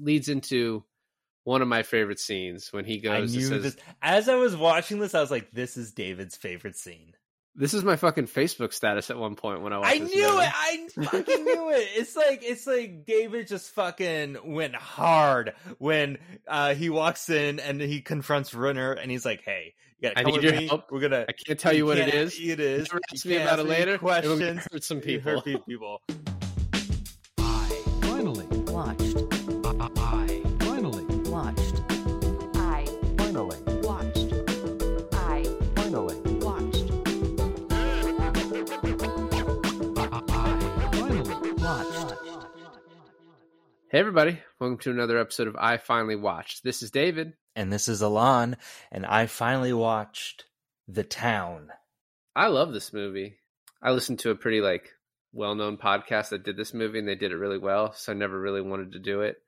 leads into one of my favorite scenes when he I goes. knew says, this. As I was watching this, I was like, "This is David's favorite scene." This is my fucking Facebook status at one point when I watched I this knew movie. it. I fucking knew it. It's like it's like David just fucking went hard when uh, he walks in and he confronts Renner and he's like, "Hey, you gotta I need with your me. help. We're gonna." I can't tell you what it can't- is. It is. You ask me about ask it me later. It will Questions. hurt some people. hurt people. I Finally, watched. Hey everybody, welcome to another episode of I Finally Watched. This is David. And this is Alain, and I finally watched The Town. I love this movie. I listened to a pretty like well-known podcast that did this movie and they did it really well, so I never really wanted to do it.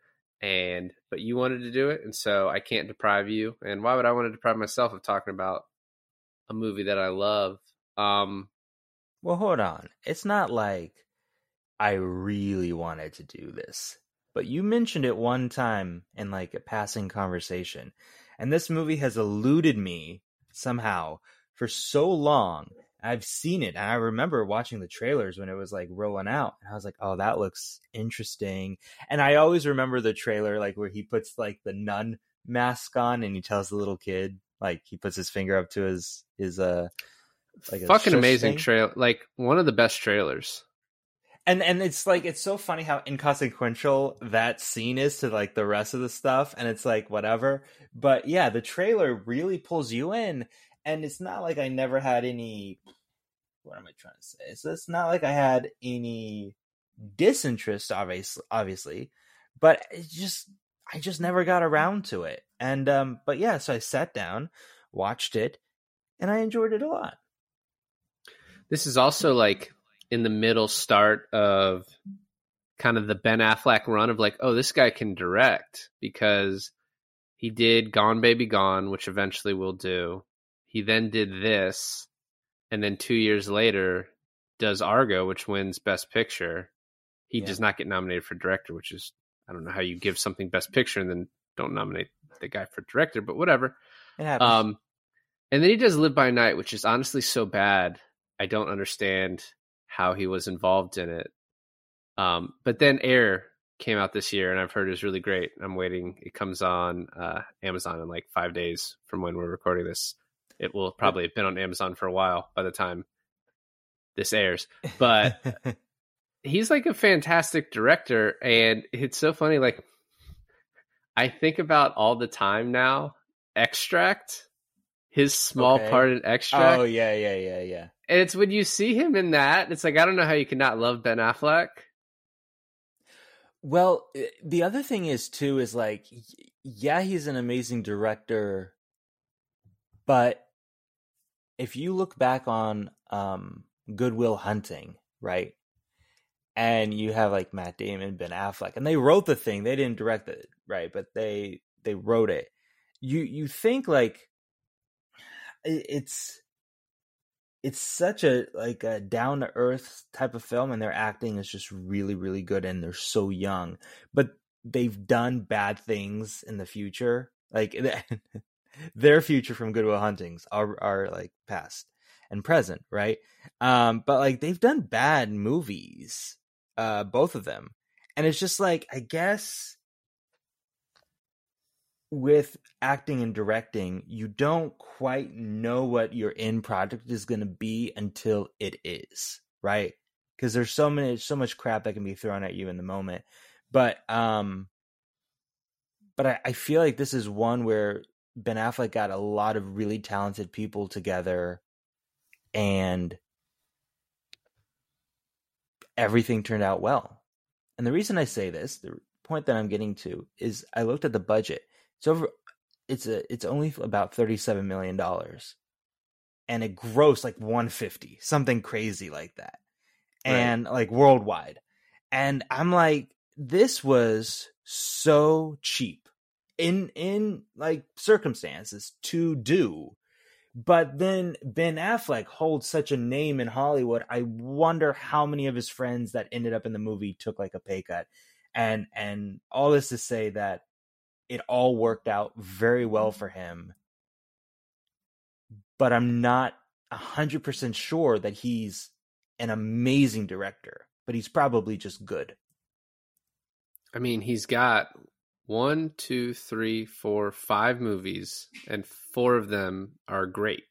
And but you wanted to do it, and so I can't deprive you. And why would I want to deprive myself of talking about a movie that I love? Um Well, hold on. It's not like I really wanted to do this, but you mentioned it one time in like a passing conversation. And this movie has eluded me somehow for so long. I've seen it and I remember watching the trailers when it was like rolling out and I was like, "Oh, that looks interesting." And I always remember the trailer like where he puts like the nun mask on and he tells the little kid like he puts his finger up to his his uh like a fucking amazing trail like one of the best trailers. And and it's like it's so funny how inconsequential that scene is to like the rest of the stuff and it's like whatever. But yeah the trailer really pulls you in and it's not like i never had any what am i trying to say? So it's not like i had any disinterest obviously obviously but it just i just never got around to it. And um but yeah so i sat down watched it and i enjoyed it a lot. This is also like in the middle start of kind of the Ben Affleck run of like, oh, this guy can direct because he did Gone Baby Gone, which eventually we'll do. He then did this, and then two years later does Argo, which wins Best Picture. He Yeah. does not get nominated for director, which is I don't know how you give something Best Picture and then don't nominate the guy for director, but whatever. it happens Um, and then he does Live by Night, which is honestly so bad. I don't understand how he was involved in it. Um, but then Air came out this year, and I've heard is really great. I'm waiting. It comes on uh, Amazon in like five days from when we're recording this. It will probably have been on Amazon for a while by the time this airs. But he's like a fantastic director, and it's so funny. Like I think about all the time now. Extract, his small Okay. part in Extract, oh yeah yeah yeah yeah and it's when you see him in that, it's like I don't know how you could not love Ben Affleck. Well, the other thing is too is like, yeah, he's an amazing director, but if you look back on um, Good Will Hunting, right, and you have like Matt Damon, Ben Affleck, and they wrote the thing, they didn't direct it, right, but they they wrote it. You you think like it's it's such a like a down to earth type of film and their acting is just really really good and they're so young but they've done bad things in the future like their future from goodwill huntings are are like past and present right? Um but like they've done bad movies uh both of them and it's just like i guess with acting and directing, you don't quite know what your end product is going to be until it is, right? Because there's so many, so much crap that can be thrown at you in the moment. But, um, but I, I feel like this is one where Ben Affleck got a lot of really talented people together, and everything turned out well. And the reason I say this, the point that I'm getting to, is I looked at the budget. It's over. It's a. It's only about thirty-seven million dollars, and it grossed like one fifty, something crazy like that, Right. and like worldwide. And I'm like, this was so cheap in in like circumstances to do. But then Ben Affleck holds such a name in Hollywood. I wonder how many of his friends that ended up in the movie took like a pay cut. and and all this to say that it all worked out very well mm-hmm. for him but i'm not 100% sure that he's an amazing director but he's probably just good I mean, he's got one, two, three, four, five movies, and four of them are great.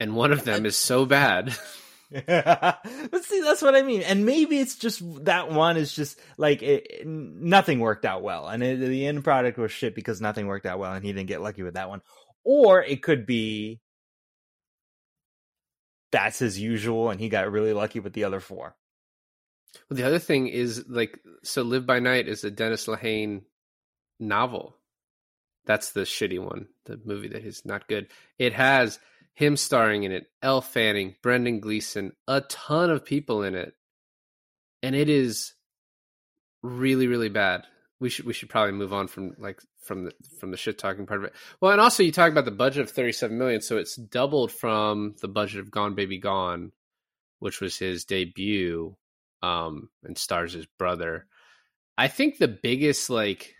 And one of them is so bad. but see, that's what I mean. And maybe it's just that one is just like it, it- nothing worked out well, and it, the end product was shit because nothing worked out well, and he didn't get lucky with that one. Or it could be that's his usual, and he got really lucky with the other four. Well, the other thing is like, so Live by Night is a Dennis Lehane novel. That's the shitty one, the movie that is not good. It has him starring in it, Elle Fanning, Brendan Gleeson, a ton of people in it, and it is really, really bad. We should we should probably move on from like from the from the shit talking part of it. Well, and also you talk about the budget of thirty seven million, so it's doubled from the budget of Gone Baby Gone, which was his debut um and stars his brother i think the biggest like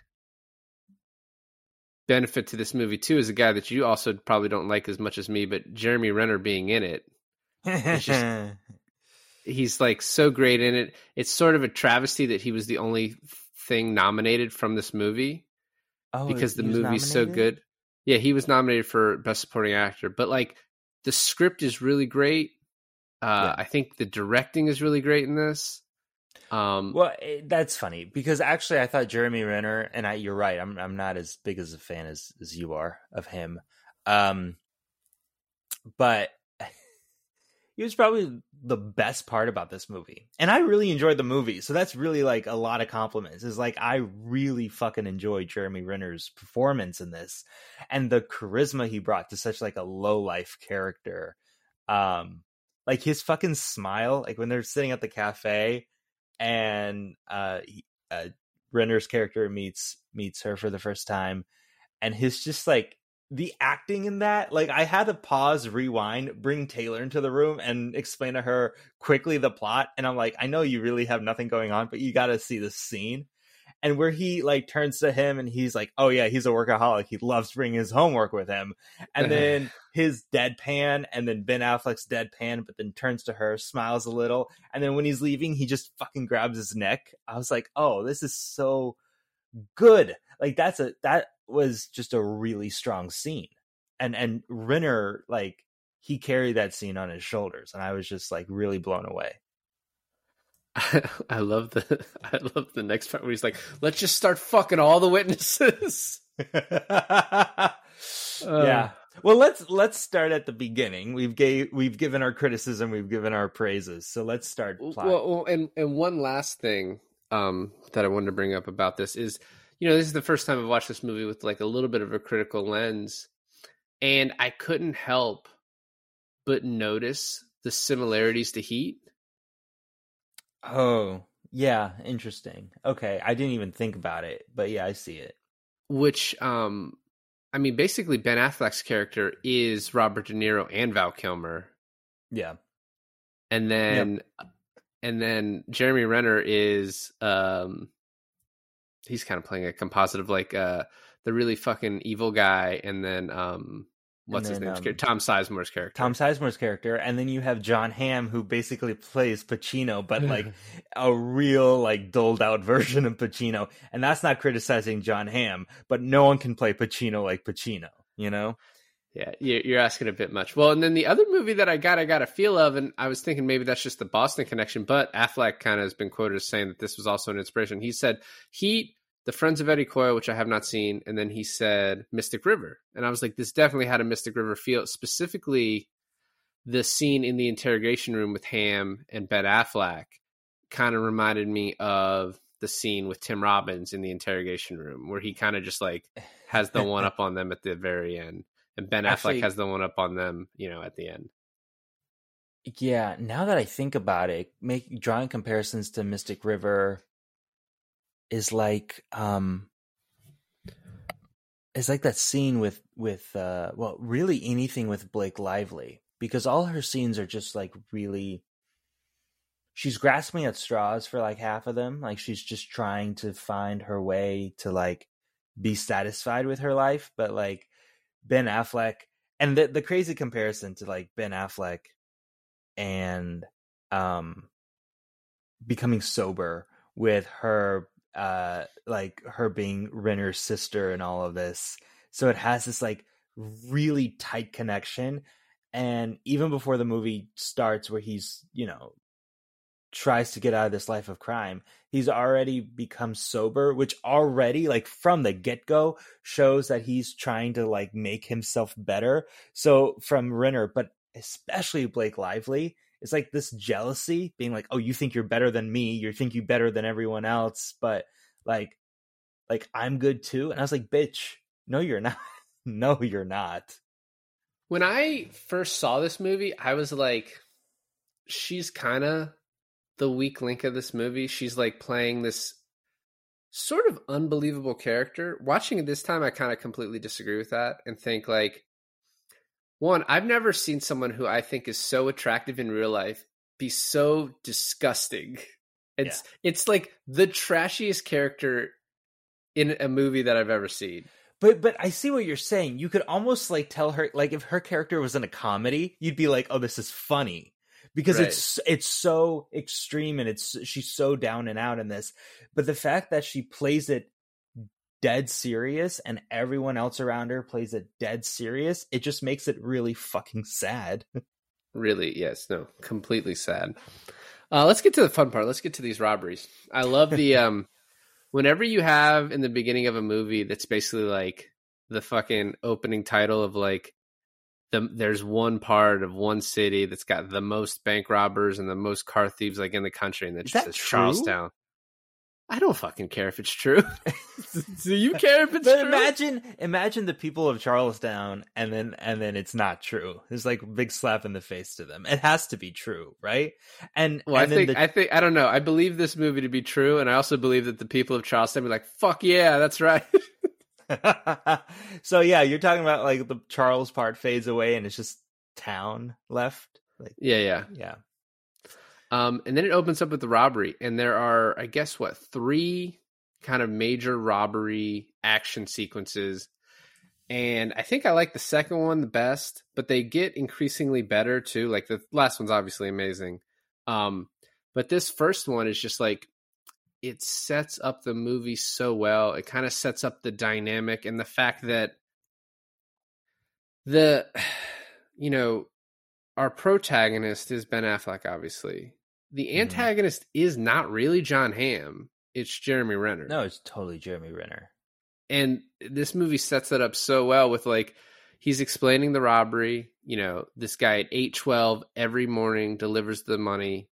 benefit to this movie too is a guy that you also probably don't like as much as me but jeremy renner being in it just- he's like so great in it. It's sort of a travesty that he was the only thing nominated from this movie oh, because the movie's so good. Yeah he was nominated for best supporting actor but like the script is really great. Uh Yeah. i think the directing is really great in this um Well, it, that's funny because actually, I thought Jeremy Renner, and I, you're right. I'm I'm not as big as a fan as as you are of him, um, but he was probably the best part about this movie, and I really enjoyed the movie. So that's really like a lot of compliments. Is like I really fucking enjoyed Jeremy Renner's performance in this, and the charisma he brought to such like a low life character. Um, like his fucking smile, like when they're sitting at the cafe and uh, he, uh Renner's character meets meets her for the first time and his just like the acting in that like I had to pause rewind bring Taylor into the room and explain to her quickly the plot and I'm like I know you really have nothing going on but you got to see this scene and where he like turns to him and he's like oh yeah he's a workaholic he loves bringing his homework with him and then his deadpan and then Ben Affleck's deadpan, but then turns to her, smiles a little, and then when he's leaving, he just fucking grabs his neck. I was like, oh, this is so good. Like that's a that was just a really strong scene. And and Renner, like, he carried that scene on his shoulders, and I was just like really blown away. I love the I love the next part where he's like, "Let's just start fucking all the witnesses." yeah. Well, let's let's start at the beginning. We've gave we've given our criticism, we've given our praises. So let's start. Plot. Well, well, and and one last thing um, that I wanted to bring up about this is, you know, this is the first time I've watched this movie with like a little bit of a critical lens, and I couldn't help but notice the similarities to Heat. Oh, yeah, interesting. Okay, I didn't even think about it, but yeah, I see it. which um I mean basically Ben Affleck's character is Robert De Niro and Val Kilmer Yeah. and then and then Jeremy Renner is um he's kind of playing a composite of like uh the really fucking evil guy and then um what's his then, name um, Tom Sizemore's character Tom Sizemore's character, and then you have Jon Hamm, who basically plays Pacino, but like a real like doled out version of Pacino. And that's not criticizing Jon Hamm, but no one can play Pacino like Pacino. You know? Yeah, you- you're asking a bit much. Well, and then the other movie that I got, I got a feel of, and I was thinking maybe that's just the Boston connection, but Affleck kind of has been quoted as saying that this was also an inspiration. He said Heat, The Friends of Eddie Coyle, which I have not seen, and then he said Mystic River, and I was like, this definitely had a Mystic River feel, specifically the scene in the interrogation room with Hamm and Ben Affleck kind of reminded me of the scene with Tim Robbins in the interrogation room, where he kind of just like has the one up on them at the very end, and Ben Actually- Affleck has the one up on them, you know, at the end. Yeah. Now that I think about it, make drawing comparisons to Mystic River is like um is like that scene with with uh well really anything with Blake Lively because all her scenes are just like really she's grasping at straws for like half of them. Like she's just trying to find her way to like be satisfied with her life. But like Ben Affleck and the the crazy comparison to like Ben Affleck and um becoming sober with her uh like her being Renner's sister and all of this. So it has this like really tight connection and even before the movie starts where he's, you know, tries to get out of this life of crime, he's already become sober, which already like from the get-go shows that he's trying to like make himself better. So from Renner, but especially Blake Lively, it's like this jealousy being like, "Oh, you think you're better than me. You think you're better than everyone else, but like like I'm good too." And I was like, "Bitch, no you're not. no you're not." When I first saw this movie, I was like, she's kind of the weak link of this movie. She's like playing this sort of unbelievable character. Watching it this time, I kind of completely disagree with that and think like, one, I've never seen someone who I think is so attractive in real life be so disgusting. It's it's like the trashiest character in a movie that I've ever seen. But but I see what you're saying. You could almost like tell her like if her character was in a comedy, you'd be like, "Oh, this is funny." Because Right. it's it's so extreme and it's she's so down and out in this. But the fact that she plays it dead serious and everyone else around her plays it dead serious, it just makes it really fucking sad. Really, yes, no, completely sad. Uh, let's get to the fun part. Let's get to these robberies. I love the um, whenever you have in the beginning of a movie that's basically like the fucking opening title of like the there's one part of one city that's got the most bank robbers and the most car thieves like in the country, and that Is just that says true? Charlestown. I don't fucking care if it's true. Do you care if it's but true? imagine imagine the people of Charlestown and then and then it's not true. There's like a big slap in the face to them. It has to be true, right? And Well, I and then think the- I think I don't know. I believe this movie to be true, and I also believe that the people of Charlestown be like, "Fuck yeah, that's right." so yeah, you're talking about like the Charles part fades away and it's just town left. Like yeah, yeah. yeah. Um, and then it opens up with the robbery, and there are, I guess, what three kind of major robbery action sequences. And I think I like the second one the best, but they get increasingly better too. Like the last one's obviously amazing. Um, but this first one is just like it sets up the movie so well. It kind of sets up the dynamic and the fact that the you know our protagonist is Ben Affleck, obviously. The Mhm. antagonist is not really Jon Hamm. It's Jeremy Renner. No, it's totally Jeremy Renner. And this movie sets that up so well with like he's explaining the robbery, you know, this guy at 812 every morning delivers the money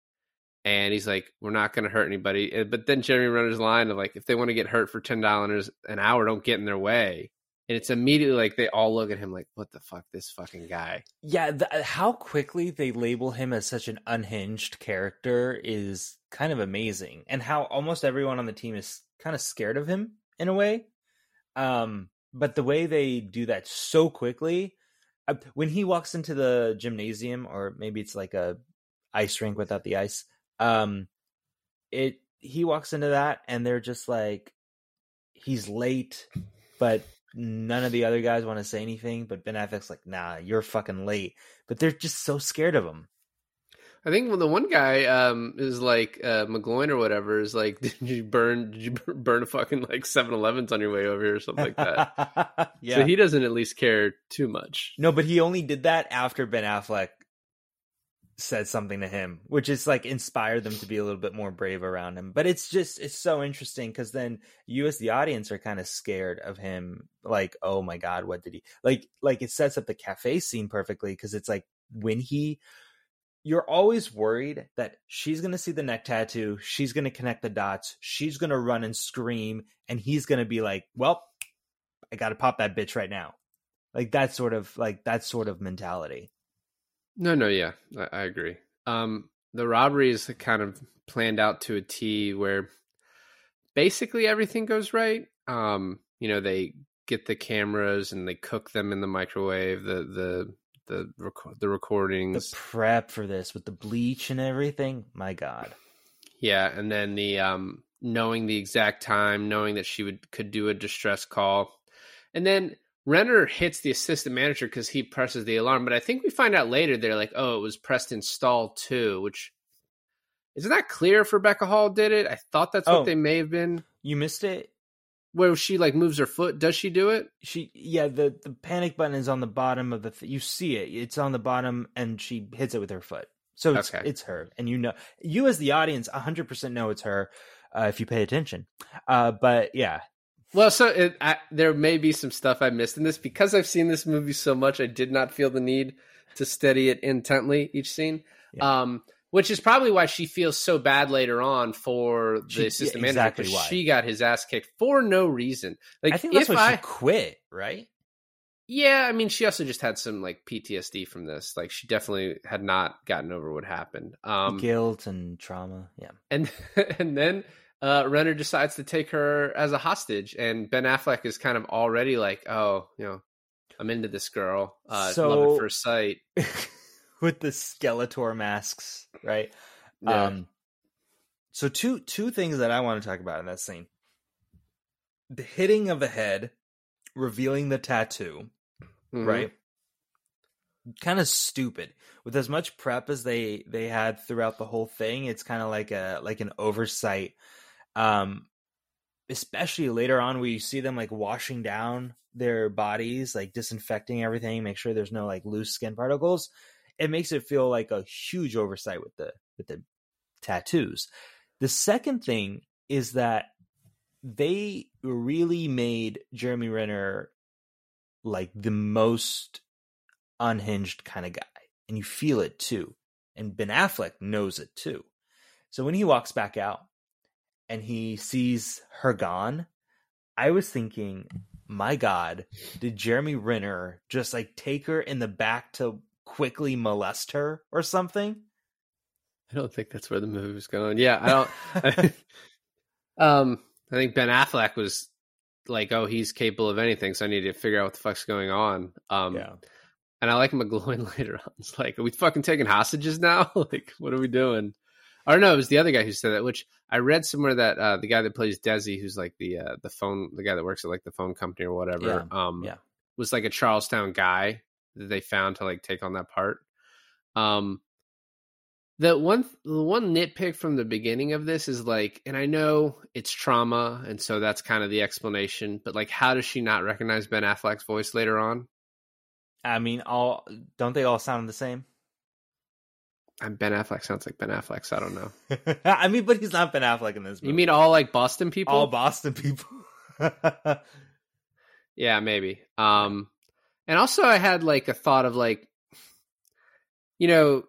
and he's like we're not going to hurt anybody. But then Jeremy Renner's line of like if they want to get hurt for $10 an hour, don't get in their way. And it's immediately like they all look at him like what the fuck this fucking guy. Yeah, the, how quickly they label him as such an unhinged character is kind of amazing, and how almost everyone on the team is kind of scared of him in a way. Um, but the way they do that so quickly, uh, when he walks into the gymnasium, or maybe it's like a ice rink without the ice, um, it he walks into that, and they're just like, he's late, but none of the other guys want to say anything, but Ben Affleck's like, "Nah, you're fucking late." But they're just so scared of him. I think when the one guy um is like uh McGloin or whatever is like, did you burn did you burn a fucking like 7-Elevens on your way over here or something like that? yeah. So he doesn't at least care too much. no, but he only did that after Ben Affleck said something to him, which is like inspired them to be a little bit more brave around him. But it's just it's so interesting because then you as the audience are kind of scared of him. Like, oh my god, what did he like? Like it sets up the cafe scene perfectly because it's like when he you're always worried that she's going to see the neck tattoo, she's going to connect the dots, she's going to run and scream, and he's going to be like, "Well, I got to pop that bitch right now." Like that sort of like that sort of mentality. No, no, yeah, I, I agree. Um, the robbery is kind of planned out to a T, where basically everything goes right. Um, you know, they get the cameras and they cook them in the microwave. The the the rec- the The recordings. prep for this with the bleach and everything. My God. Yeah, and then the um knowing the exact time, knowing that she would could do a distress call. And then Renner hits the assistant manager because he presses the alarm, but I think we find out later they're like, oh, it was Preston Stall too, which isn't that clear if Rebecca Hall did it? I thought that's Oh. what they may have been. You missed it. Where she like moves her foot. Does she do it? She yeah, the the panic button is on the bottom of the th- you see it. It's on the bottom and she hits it with her foot. So it's Okay. it's her. And you know you as the audience 100% know it's her uh, if you pay attention. Uh but yeah. Well, so it, I, there may be some stuff I missed in this because I've seen this movie so much. I did not feel the need to study it intently each scene, Yeah. um, which is probably why she feels so bad later on for the She- assistant yeah, manager exactly because why. she got his ass kicked for no reason. Like I think that's if why I, she quit, right? yeah, I mean, she also just had some like PTSD from this. Like she definitely had not gotten over what happened. Um, Guilt and trauma. Yeah. and and then uh, Renner decides to take her as a hostage, and Ben Affleck is kind of already like, oh, you know, I'm into this girl. Uh, So- love at first sight. With the Skeletor masks, right? Yeah. Um so two two things that I want to talk about in that scene. The hitting of the head, revealing the tattoo, Mhm. right? Kind of stupid. With as much prep as they they had throughout the whole thing, it's kind of like a like an oversight. Um especially later on where you see them like washing down their bodies, like disinfecting everything, make sure there's no like loose skin particles. It makes it feel like a huge oversight with the with the tattoos. The second thing is that they really made Jeremy Renner like the most unhinged kind of guy. And you feel it too. And Ben Affleck knows it too. So when he walks back out and he sees her gone, I was thinking, my God, did Jeremy Renner just like take her in the back to quickly molest her or something? I don't think that's where the movie was going. Yeah, I don't. um, I think Ben Affleck was like, oh, he's capable of anything, so I need to figure out what the fuck's going on. Um, And I like McGloin later on. It's like, are we fucking taking hostages now? like, what are we doing? I don't know. It was the other guy who said that, which I read somewhere that uh, the guy that plays Desi, who's like the uh, the phone, the guy that works at like the phone company or whatever, um, yeah. was like a Charlestown guy that they found to like take on that part. Um, the one the one nitpick from the beginning of this is like, and I know it's trauma, and so that's kind of the explanation. But like, how does she not recognize Ben Affleck's voice later on? I mean, all don't they all sound the same? And Ben Affleck sounds like Ben Affleck. So I don't know. I mean, but he's not Ben Affleck in this movie. You mean all like Boston people? all Boston people? Yeah, maybe. Um, and also I had like a thought of like, you know,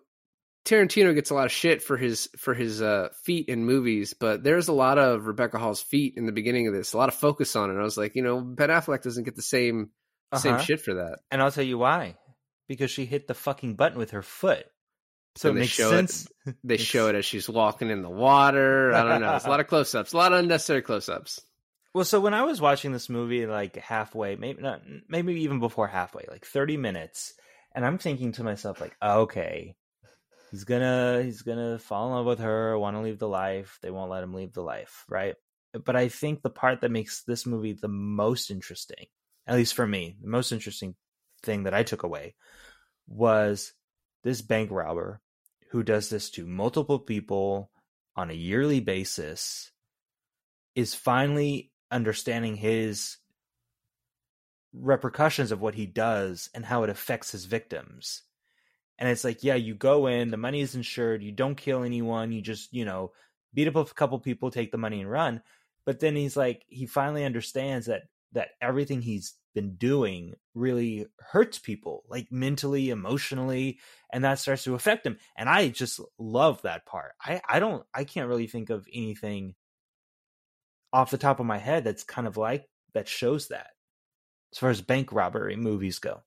Tarantino gets a lot of shit for his for his uh, feet in movies, but there's a lot of Rebecca Hall's feet in the beginning of this. A lot of focus on it. I was like, you know, Ben Affleck doesn't get the same same Uh-huh. shit for that. and I'll tell you why. Because she hit the fucking button with her foot. So And it they makes show it- They It's- show it as she's walking in the water. I don't know. It's a lot of close ups, a lot of unnecessary close ups. Well, so when I was watching this movie, like halfway, maybe not, maybe even before halfway, like thirty minutes, and I'm thinking to myself, like, okay, he's gonna he's gonna fall in love with her, want to leave the life. They won't let him leave the life, right? But I think the part that makes this movie the most interesting, at least for me, the most interesting thing that I took away was this bank robber who does this to multiple people on a yearly basis is finally understanding his repercussions of what he does and how it affects his victims. And it's like, yeah, you go in, the money is insured, you don't kill anyone, you just, you know, beat up a couple people, take the money and run. But then he's like, he finally understands that that everything he's been doing really hurts people, like mentally, emotionally, and that starts to affect him. And I just love that part. I, I don't I can't really think of anything off the top of my head that's kind of like that shows that as far as bank robbery movies go.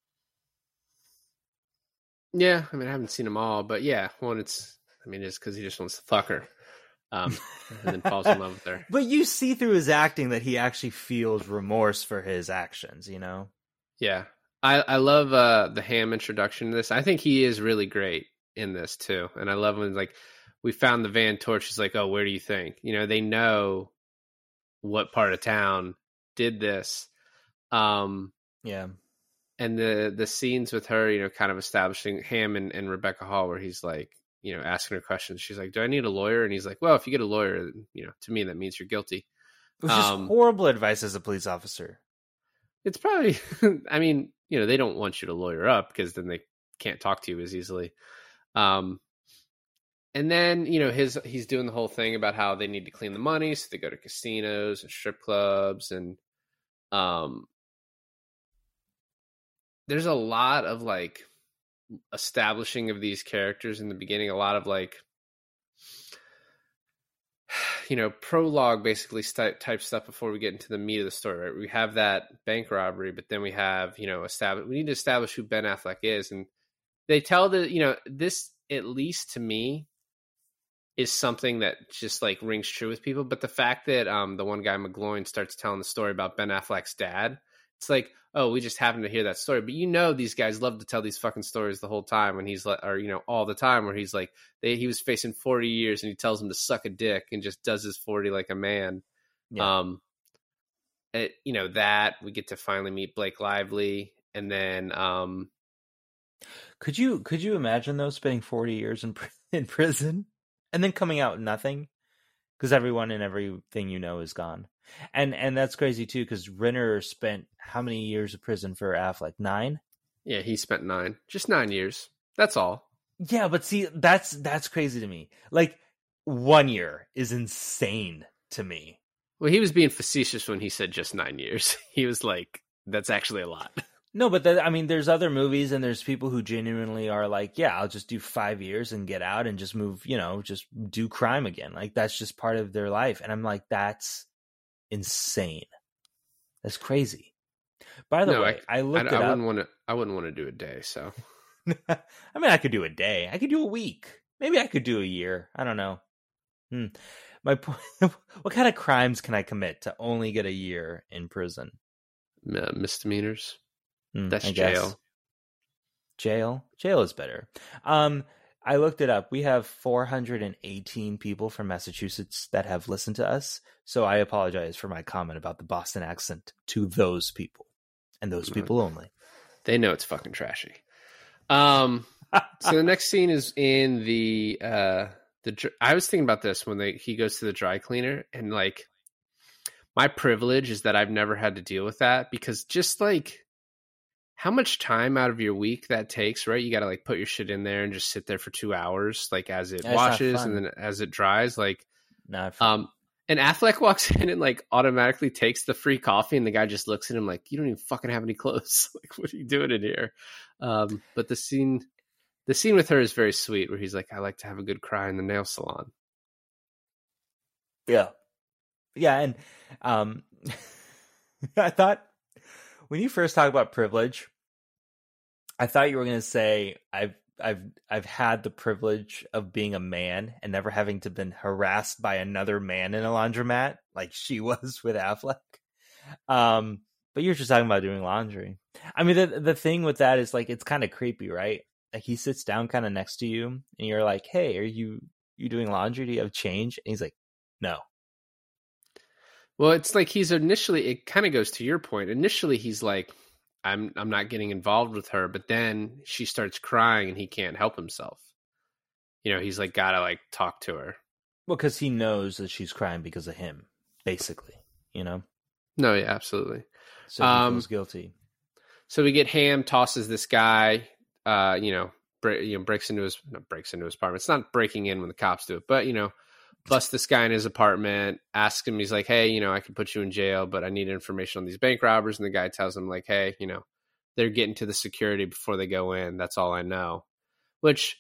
Yeah, I mean, I haven't seen them all, but yeah, one, it's, I mean, it's because he just wants to fuck her, um, and then falls in love with her. But you see through his acting that he actually feels remorse for his actions, you know? Yeah. I I love uh the Hamm introduction to this. I think he is really great in this too, and I love when like we found the van torch. He's like, oh, where do you think? You know, they know what part of town did this. Um, Yeah. and the the scenes with her, you know, kind of establishing Hamm and, and Rebecca Hall, where he's like, you know, asking her questions. She's like, "Do I need a lawyer?" And he's like, "Well, if you get a lawyer, you know, to me that means you're guilty." Which is Um, horrible advice as a police officer. It's probably, I mean, you know, they don't want you to lawyer up because then they can't talk to you as easily. Um, and then you know his he's doing the whole thing about how they need to clean the money, so they go to casinos and strip clubs, and um, there's a lot of like establishing of these characters in the beginning. A lot of like, you know, prologue basically type type stuff before we get into the meat of the story. Right? We have that bank robbery, but then we have you know establish. We need to establish who Ben Affleck is, and they tell the you know this at least to me is something that just like rings true with people. But the fact that um the one guy McGloin starts telling the story about Ben Affleck's dad, it's like oh we just happen to hear that story. But you know these guys love to tell these fucking stories the whole time when he's like or you know all the time where he's like they he was facing forty years and he tells him to suck a dick and just does his forty like a man. Yeah. Um, it, you know that we get to finally meet Blake Lively, and then um, Could you could you imagine though spending forty years in in prison and then coming out nothing because everyone and everything you know is gone, and and that's crazy too because Renner spent how many years of prison for Affleck nine? yeah, he spent nine, just nine years. That's all. Yeah, but see that's that's crazy to me. Like one year is insane to me. Well, he was being facetious when he said just nine years. He was like, "That's actually a lot." No, but that, I mean, there's other movies and there's people who genuinely are like, yeah, I'll just do five years and get out and just move, you know, just do crime again. Like that's just part of their life. And I'm like, that's insane. That's crazy. By the No, way, I, I, looked I it up. wouldn't want to. I wouldn't want to do a day. So I mean, I could do a day. I could do a week. Maybe I could do a year. I don't know. Hmm. My point. what kind of crimes can I commit to only get a year in prison? uh, misdemeanors. Hmm, That's I guess. jail. Jail. Jail is better. Um, I looked it up. We have 418 people from Massachusetts that have listened to us. So I apologize for my comment about the Boston accent to those people and those people only. They know it's fucking trashy. Um. so the next scene is in the uh the. I was thinking about this when they he goes to the dry cleaner and like my privilege is that I've never had to deal with that because just like how much time out of your week that takes, right? You got to like put your shit in there and just sit there for two hours, like as it not washes and then as it dries, like Not for, um. And Affleck walks in and like automatically takes the free coffee, and the guy just looks at him like, "You don't even fucking have any clothes. like, what are you doing in here?" Um, but the scene, the scene with her is very sweet, where he's like, "I like to have a good cry in the nail salon." yeah. Yeah. And um, I thought when you first talk about privilege, I thought you were going to say, I've, I've, I've had the privilege of being a man and never having to been harassed by another man in a laundromat like she was with Affleck. Um, but you're just talking about doing laundry. I mean, the the thing with that is like it's kind of creepy, right? Like he sits down kind of next to you, and you're like, "Hey, are you you doing laundry? Do you have change?" And he's like, "No." Well, it's like he's initially. It kind of goes to your point. Initially, he's like, "I'm, I'm not getting involved with her," but then she starts crying, and he can't help himself. You know, he's like, gotta like talk to her. Well, because he knows that she's crying because of him, basically. You know, No, yeah, absolutely. so he Um, feels guilty. So we get Hamm tosses this guy, uh, you know, bre- you know, breaks into his breaks into his apartment. It's not breaking in when the cops do it, but you know, busts this guy in his apartment, ask him, he's like, Hey, you know, I could put you in jail, but I need information on these bank robbers. And the guy tells him, like, Hey, you know, they're getting to the security before they go in. That's all I know. Which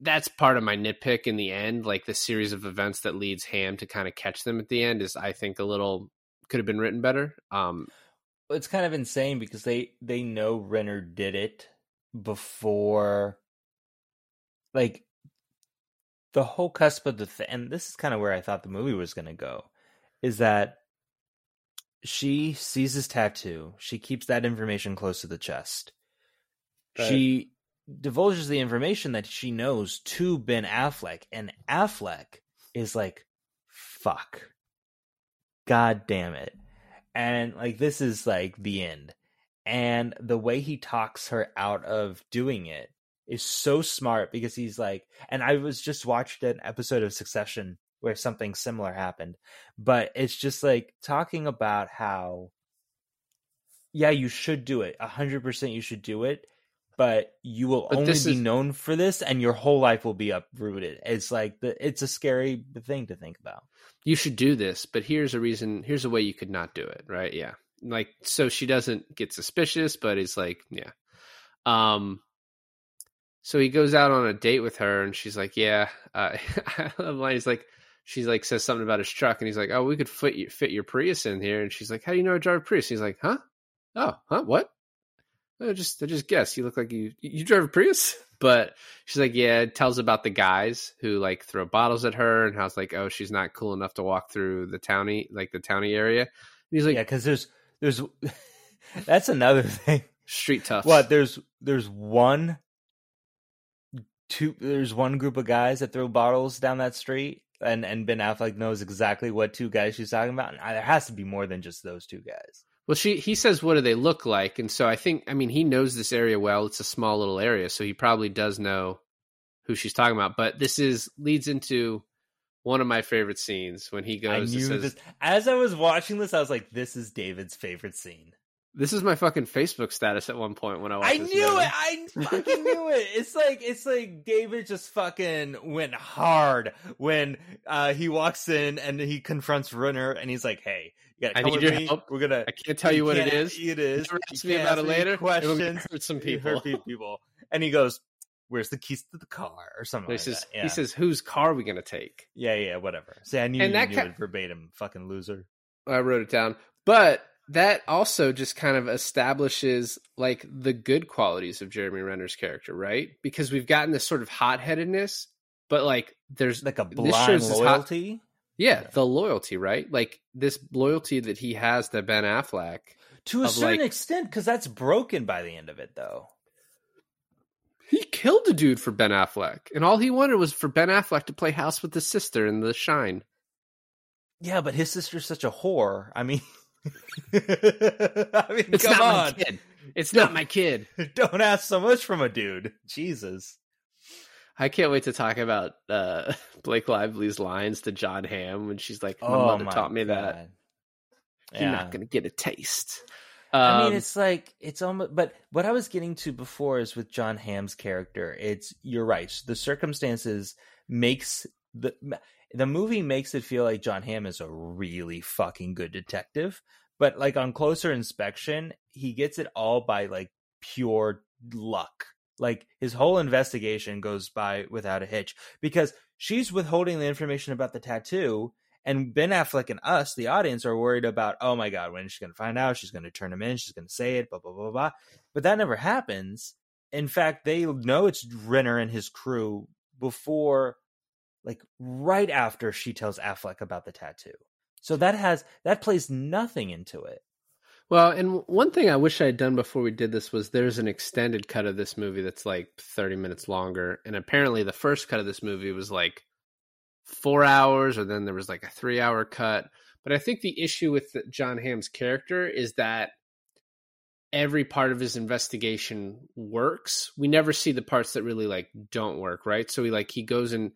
that's part of my nitpick in the end. Like the series of events that leads Hamm to kind of catch them at the end is I think a little could have been written better. Um It's kind of insane because they they know Renner did it before, like the whole cusp of the th- and this is kind of where I thought the movie was going to go, is that she sees his tattoo. She keeps that information close to the chest. Right. She divulges the information that she knows to Ben Affleck, and Affleck is like, fuck. God damn it. And like, this is like the end. And the way he talks her out of doing it is so smart because he's like, and I was just watched an episode of Succession where something similar happened, but it's just like talking about how, yeah, you should do it. A hundred percent, you should do it, but you will But only be is- known for this, and your whole life will be uprooted. It's like the, it's a scary thing to think about. you should do this, but here's a reason. Here's a way you could not do it. Right? Yeah. Like so she doesn't get suspicious, but it's like yeah. Um. So he goes out on a date with her, and she's like, "Yeah." Uh, I love line. He's like, she's like says something about his truck, and he's like, "Oh, we could fit you, fit your Prius in here." And she's like, "How do you know I drive a Prius?" He's like, "Huh? Oh, huh? What?" I just I just guess you look like you you drive a Prius, but she's like, yeah. It tells about the guys who like throw bottles at her and how it's like, oh, she's not cool enough to walk through the towny like the towny area. And he's like, yeah, because there's there's that's another thing. street tough. What there's there's one two there's one group of guys that throw bottles down that street and and Ben Affleck knows exactly what two guys she's talking about and uh, there has to be more than just those two guys. Well, she he says, what do they look like? And so I think, I mean, he knows this area well. It's a small little area, so he probably does know who she's talking about. But this is leads into one of my favorite scenes when he I goes. knew and says, this as I was watching this I was like this is David's favorite scene. This is my fucking Facebook status at one point when I watched I knew movie. it. I fucking knew it. It's like it's like David just fucking went hard when uh he walks in and he confronts Renner and he's like, "Hey, you gotta I need your me. help. We're gonna I can't tell you, what it can't- is. It is. You ask me about it ask later. It Questions. hurt some people. hurt people." And he goes, "Where's the keys to the car?" or something He like says, that. Yeah. he says, whose car are we gonna take? "Yeah, yeah, whatever." See, I knew And you that knew ki- it verbatim, fucking loser. I wrote it down. But that also just kind of establishes like the good qualities of Jeremy Renner's character, right? Because we've gotten this sort of hot headedness, but like there's Like a blind his hot- loyalty. yeah, Yeah. the loyalty, right? Like this loyalty that he has to Ben Affleck. To a certain like- extent, because that's broken by the end of it, though. He killed a dude for Ben Affleck, and all he wanted was for Ben Affleck to play house with his sister in The Shine. Yeah, but his sister's such a whore. I mean, I mean, It's come not on, my kid. It's not my kid. don't ask so much from a dude. Jesus. I can't wait to talk about uh, Blake Lively's lines to Jon Hamm when she's like, "My oh mother my taught me that God. you're not going to get a taste." I mean, Um, it's like it's almost. But what I was getting to before is with Jon Hamm's character. It's you're right. The circumstances makes the the movie makes it feel like Jon Hamm is a really fucking good detective. But like on closer inspection, he gets it all by like pure luck. Like his whole investigation goes by without a hitch because she's withholding the information about the tattoo and Ben Affleck and us, the audience, are worried about, oh my God, when is she going to find out? She's going to turn him in. She's going to say it, blah, blah, blah, blah. But that never happens. In fact, they know it's Renner and his crew before, like, right after she tells Affleck about the tattoo. So that has, that plays nothing into it. well, and one thing I wish I had done before we did this was there's an extended cut of this movie that's like 30 minutes longer, and apparently the first cut of this movie was like four hours, or then there was like a three hour cut. But I think the issue with Jon Hamm's character is that every part of his investigation works. We never see the parts that really like don't work, right? So he like he goes and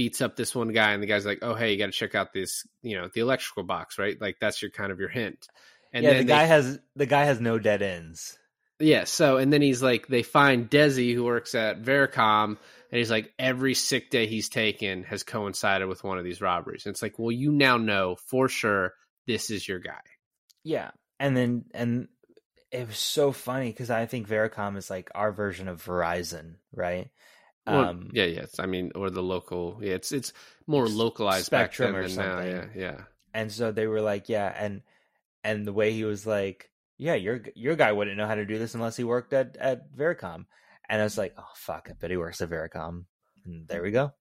beats up this one guy, and the guy's like, "Oh, hey, you got to check out this, you know, the electrical box, right? Like that's your kind of your hint." And yeah, then the they- guy has, the guy has no dead ends. yeah, so and then he's like they find Desi who works at Vericom and he's like every sick day he's taken has coincided with one of these robberies. And it's like, well, you now know for sure this is your guy. Yeah, and then and it was so funny because I think Vericom is like our version of Verizon, right? Well, um, yeah, yes. I mean, or the local. Yeah, it's it's more localized Spectrum back or than now. something. Yeah, yeah. and so they were like, yeah, and and the way he was like, yeah, your your guy wouldn't know how to do this unless he worked at at Vericom, and I was like, oh fuck, I bet he works at Vericom, and there we go.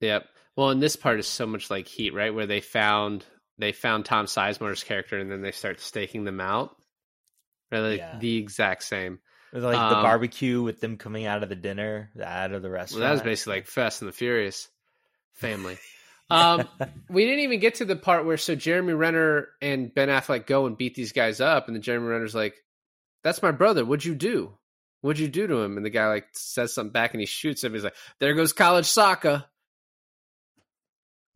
Yep. Well, and this part is so much like Heat, right? Where they found they found Tom Sizemore's character and then they start staking them out. Really, Yeah. the exact same. Like the Um, barbecue with them coming out of the dinner, out of the Well, restaurant. that was basically like Fast and the Furious family. Um, we didn't even get to the part where so Jeremy Renner and Ben Affleck go and beat these guys up, and then Jeremy Renner's like, "That's my brother. What'd you do? What'd you do to him?" And the guy like says something back, and he shoots him. He's like, "There goes college soccer."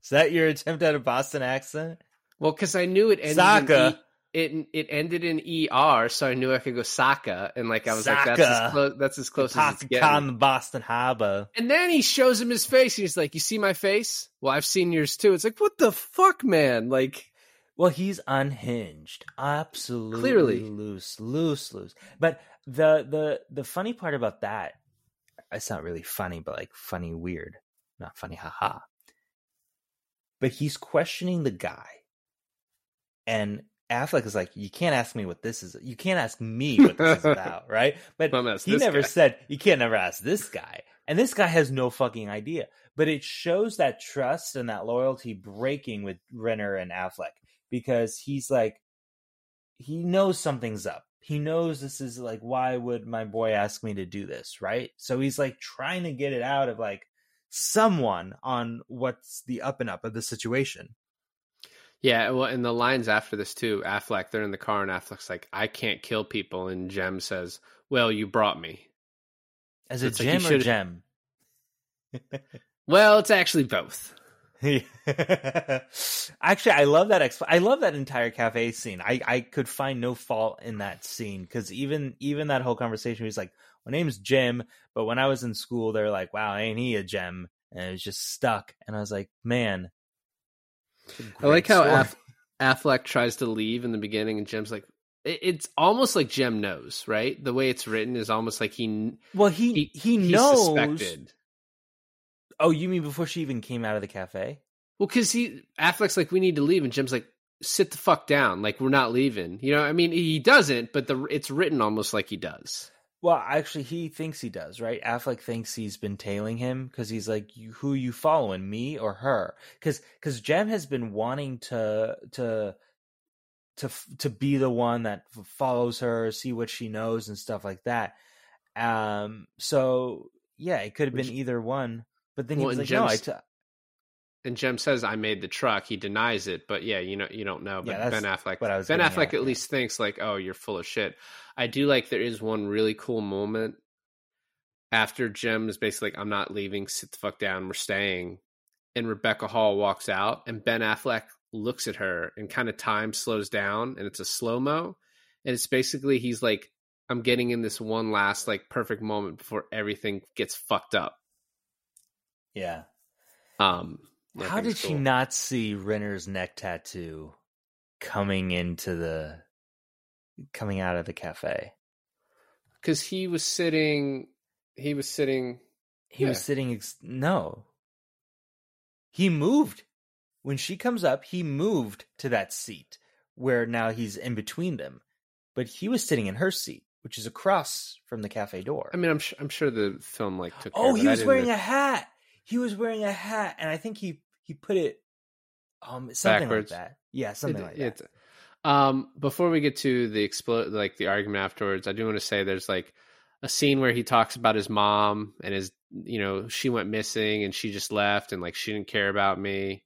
Is that your attempt at a Boston accent? Well, because I knew it ended Soccer. It it ended in er, so I knew I could go Saka, and like I was like, "That's as Saka. close. That's as close as it's getting." Boston Harbor. And then he shows him his face. And he's like, "You see my face? Well, I've seen yours too." It's like, "What the fuck, man?" Like, Well, he's unhinged. Absolutely Clearly. loose, loose, loose. But the the the funny part about that, it's not really funny, but like funny weird. Not funny, haha. But he's questioning the guy. And Affleck is like, you can't ask me what this is. You can't ask me what this is about, right? But he never guy. said you can't never ask this guy. And this guy has no fucking idea. But it shows that trust and that loyalty breaking with Renner and Affleck because he's like he knows something's up. He knows this is like why would my boy ask me to do this, right? So he's like trying to get it out of like someone on what's the up and up of the situation. Yeah. Well, and the lines after this too. Affleck, they're in the car, and Affleck's like, "I can't kill people," and Jem says, "Well, you brought me." As So a like gem or should- gem? Well, it's actually both. Actually, I love that. Exp- I love that entire cafe scene. I I could find no fault in that scene because even even that whole conversation, he's like, "My name's Jim," but when I was in school, they're like, "Wow, ain't he a gem?" And it was just stuck. And I was like, "Man." It's a I like how. Aff- Affleck tries to leave in the beginning, and Jim's like, it, "It's almost like Jem knows, right? The way it's written is almost like he well, he he, he, he knows. suspected." Oh, you mean before she even came out of the cafe? Well, because he Affleck's like, "We need to leave," and Jim's like, "Sit the fuck down. Like we're not leaving." You know, I mean, he doesn't, but the it's written almost like he does. Well, actually, he thinks he does, right? Affleck thinks he's been tailing him because he's like, you, "Who you following, me or her?" Because because Jem has been wanting to to to to be the one that follows her, see what she knows and stuff like that. Um, so yeah, it could have been either one. But then he Well, was and like, "No, I t- And Jem says, "I made the truck." He denies it, but yeah, you know, you don't know. But Yeah, Ben Affleck, what I was Ben Affleck at, at least thinks like, "Oh, you're full of shit." I do like there is one really cool moment after Jem is basically like, "I'm not leaving. Sit the fuck down. We're staying." And Rebecca Hall walks out, and Ben Affleck looks at her, and kind of time slows down, and it's a slow mo, and it's basically he's like, "I'm getting in this one last like perfect moment before everything gets fucked up." yeah." Um, How did it's she not see Renner's neck tattoo coming into the coming out of the cafe? because he was sitting he was sitting He was sitting. Ex- no, he moved when she comes up. He moved to that seat where now he's in between them, but he was sitting in her seat, which is across from the cafe door. i mean i'm, su- I'm sure the film like took oh, he was wearing a hat. He was wearing a hat, and I think he he put it um something Backwards. like that. Yeah, something it- like that. it- um before we get to the explode like the argument afterwards i do want to say there's like a scene where he talks about his mom and his you know she went missing and she just left and like she didn't care about me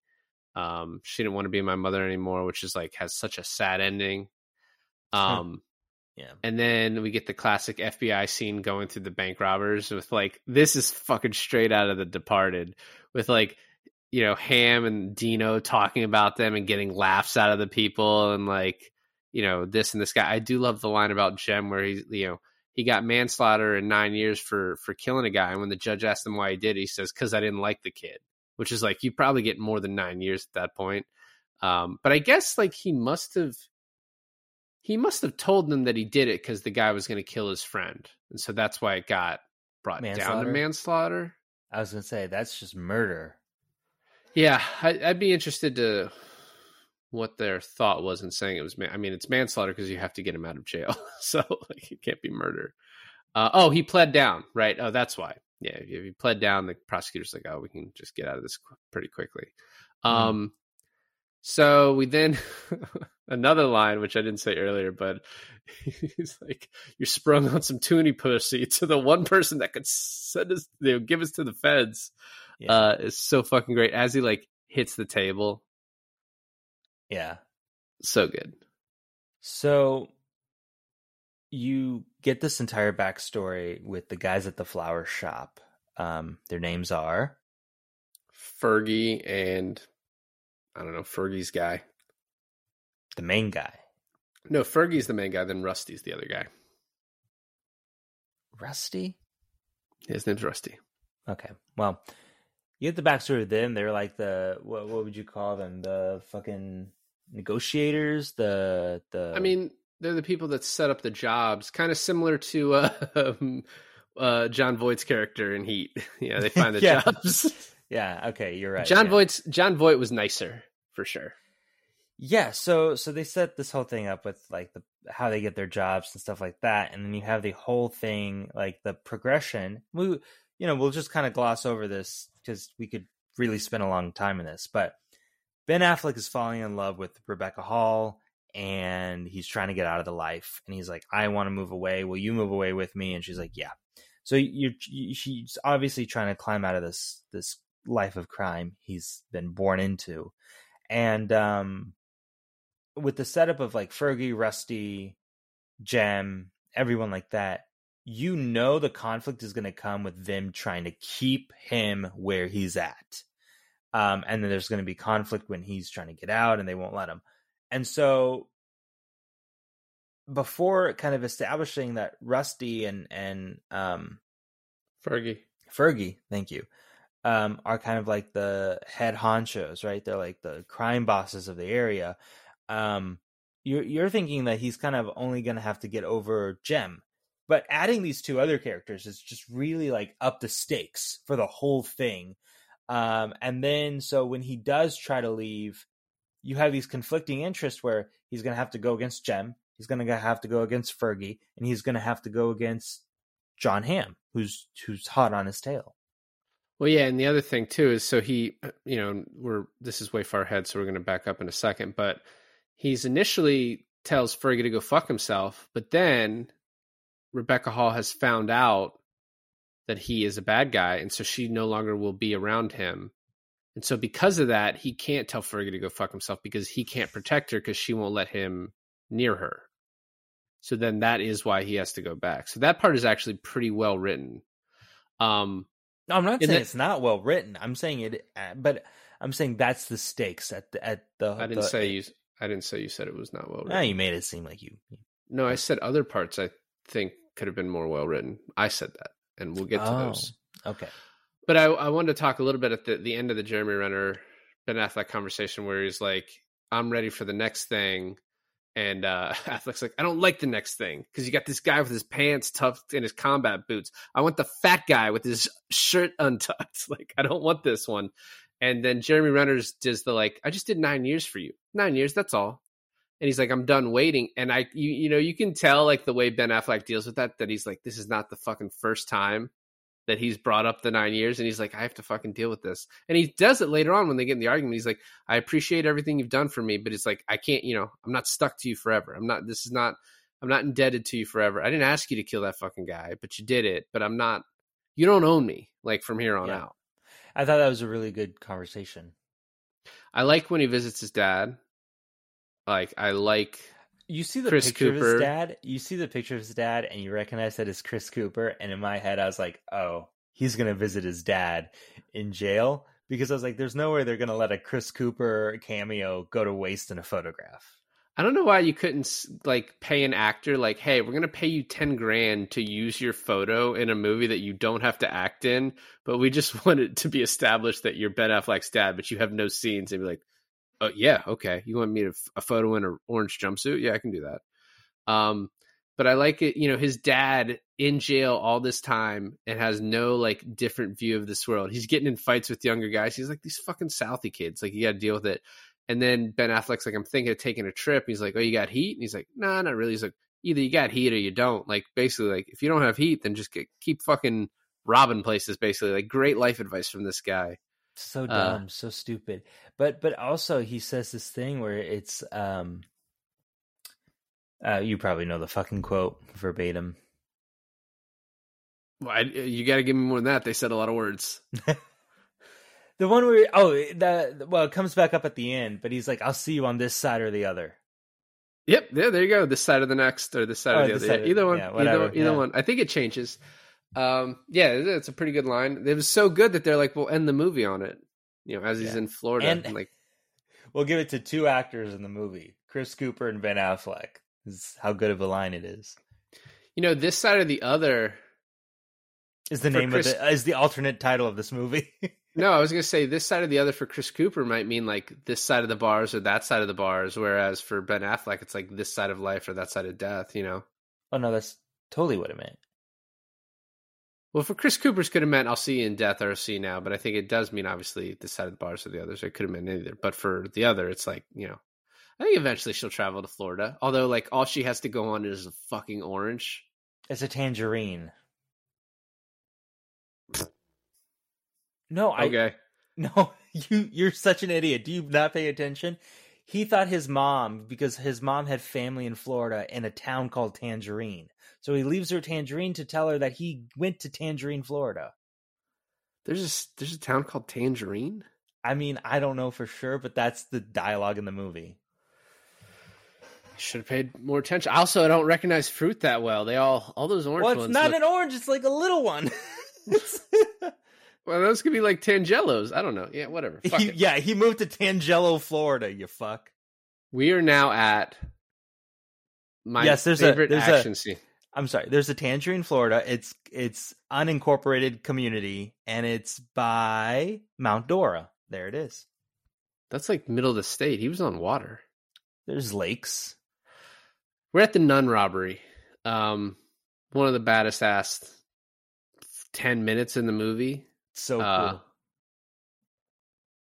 um she didn't want to be my mother anymore which is like has such a sad ending um Yeah. And then we get the classic FBI scene going through the bank robbers with like this is fucking straight out of the Departed with like you know Hamm and Dino talking about them and getting laughs out of the people and like you know this and this guy. I do love the line about Jem where he's you know he got manslaughter and nine years for for killing a guy and when the judge asked him why he did, he says because I didn't like the kid, which is like you probably get more than nine years at that point. Um, but I guess like he must have he must have told them that he did it because the guy was going to kill his friend, and so that's why it got brought down to Manslaughter? I was gonna say that's just murder. Yeah, I, I'd be interested to what their thought was in saying it was. Man- I mean, it's manslaughter because you have to get him out of jail, so like, it can't be murder. Uh, oh, he pled down, right? Oh, that's why. Yeah, if he pled down, the prosecutor's like, "Oh, we can just get out of this qu- pretty quickly." Hmm. Um, So we then another line which I didn't say earlier, but he's like, "You're sprung on some toonie pussy." To the one person that could send us, you know, give us to the feds, Yeah. uh, is so fucking great. As he like hits the table, yeah. so good. So you get this entire backstory with the guys at the flower shop. Um, their names are Fergie and I don't know Fergie's guy. the main guy, No, Fergie's the main guy. Then Rusty's the other guy. Rusty. His name's Rusty. Okay, well, you get the backstory of them. They're like the what? What would you call them? The fucking negotiators. The the. I mean, they're the people that set up the jobs, kind of similar to uh, um, uh, Jon Voight's character in Heat. yeah, they find the Yeah. jobs. Yeah. Okay, you're right. Jon yeah. Voight's Jon Voight was nicer for sure. Yeah, so so they set this whole thing up with like the how they get their jobs and stuff like that, and then you have the whole thing like the progression. We you know we'll just kind of gloss over this because we could really spend a long time in this, but Ben Affleck is falling in love with Rebecca Hall, and he's trying to get out of the life, and he's like, I want to move away. Will you move away with me? And she's like, Yeah. So you're you, she's obviously trying to climb out of this this life of crime he's been born into, and um with the setup of like Fergie, Rusty, Jem, everyone like that, you know the conflict is going to come with them trying to keep him where he's at. Um, and then there's going to be conflict when he's trying to get out and they won't let him. And so before kind of establishing that Rusty and and um Fergie. Fergie, thank you, um, are kind of like the head honchos, right? They're like the crime bosses of the area. Um, you're you're thinking that he's kind of only going to have to get over Jem, but adding these two other characters is just really like up the stakes for the whole thing. Um, and then so when he does try to leave, you have these conflicting interests where he's going to have to go against Jem, he's going to have to go against Fergie, and he's going to have to go against Jon Hamm, who's who's hot on his tail. Well, yeah, and the other thing too is so he, you know, we're this is way far ahead, so we're going to back up in a second. But he's initially tells Fergie to go fuck himself, but then Rebecca Hall has found out that he is a bad guy, and so she no longer will be around him. And so because of that, he can't tell Fergie to go fuck himself because he can't protect her because she won't let him near her. So then that is why he has to go back. So that part is actually pretty well written. Um, No, I'm not And saying that- it's not well written. I'm saying it, uh, but I'm saying that's the stakes at the at the. I didn't the- say you. I didn't say you said it was not well written. Ah, you made it seem like you. No, I said other parts. I think could have been more well written. I said that, and we'll get to Oh, those. Okay. But I, I wanted to talk a little bit at the, the end of the Jeremy Renner Ben Affleck conversation where he's like, "I'm ready for the next thing," and uh, Affleck's like, "I don't like the next thing because you got this guy with his pants tucked in his combat boots. I want the fat guy with his shirt untucked. Like, I don't want this one." And then Jeremy Renner's does the like, "I just did nine years for you. Nine years, that's all." And he's like, "I'm done waiting." And I, you, you know, you can tell like the way Ben Affleck deals with that that he's like, "This is not the fucking first time." That he's brought up the nine years and he's like, I have to fucking deal with this. And he does it later on when they get in the argument. He's like, I appreciate everything you've done for me, but it's like, I can't, you know, I'm not stuck to you forever. I'm not, this is not, I'm not indebted to you forever. I didn't ask you to kill that fucking guy, but you did it. But I'm not, you don't own me like from here on Yeah. out. I thought that was a really good conversation. I like when he visits his dad. Like, I like, You see the Chris picture of his dad. You see the picture of his dad, and you recognize that it's Chris Cooper. And in my head, I was like, "Oh, he's gonna visit his dad in jail." Because I was like, "There's no way they're gonna let a Chris Cooper cameo go to waste in a photograph." I don't know why you couldn't like pay an actor like, hey, we're gonna pay you ten grand to use your photo in a movie that you don't have to act in, but we just want it to be established that you're Ben Affleck's dad, but you have no scenes, and be like, oh yeah, okay, you want me to a photo in an orange jumpsuit? Yeah, I can do that. Um, but I like it, you know, his dad in jail all this time and has no like different view of this world. He's getting in fights with younger guys. He's like these fucking Southie kids, like you got to deal with it. And then Ben Affleck's like, I'm thinking of taking a trip. He's like, Oh, you got heat? And he's like, Nah, not really. He's like, Either you got heat or you don't. Like, basically, like, if you don't have heat, then just get, keep fucking robbing places, basically. Like, great life advice from this guy. So dumb, Uh, dumb, so stupid. But but also he says this thing where it's um uh you probably know the fucking quote verbatim. Well, I, you got to give me more than that. They said a lot of words. The one where oh the well it comes back up at the end, but he's like, I'll see you on this side or the other. Yep, yeah, there you go. This side of the next or this side Or of the other. side either one. yeah, either whatever, one, either yeah. one. I think it changes. Um, yeah, it's a pretty good line. It was so good that they're like, we'll end the movie on it. You know, as he's Yeah. in Florida, And- and like, We'll give it to two actors in the movie, Chris Cooper and Ben Affleck. Is how good of a line it is. you know, this side or the other. Is the name Chris- of the uh, is the alternate title of this movie. No, I was gonna say this side or the other for Chris Cooper might mean like this side of the bars or that side of the bars, whereas for Ben Affleck, it's like this side of life or that side of death. You know. oh no, that's totally what it meant. Well, for Chris Cooper's could have meant I'll see you in death or I'll see you now, but I think it does mean obviously the side of the bars or the others. It could have meant either. But for the other, it's like, you know, I think eventually she'll travel to Florida. Although like all she has to go on is a fucking orange. It's a tangerine. No, I Okay. no. You you're such an idiot. Do you not pay attention? He thought his mom because his mom had family in Florida in a town called Tangerine. So he leaves her Tangerine to tell her that he went to Tangerine, Florida. There's a there's a town called Tangerine. I mean, I don't know for sure, but that's the dialogue in the movie. Should have paid more attention. Also, I don't recognize fruit that well. They all all those orange Well, it's ones. not look- an orange; it's like a little one. well, those could be like Tangelos. I don't know. Yeah, whatever. Fuck He- it. yeah, he moved to Tangelo, Florida. You fuck. We are now at my Yes, there's a- favorite there's a- action scene. I'm sorry. There's a Tangerine, Florida. It's it's unincorporated community, and it's by Mount Dora. There it is. That's like middle of the state. He was on water. There's lakes. We're at the nun robbery. Um, one of the baddest ass ten minutes in the movie. So Uh, cool.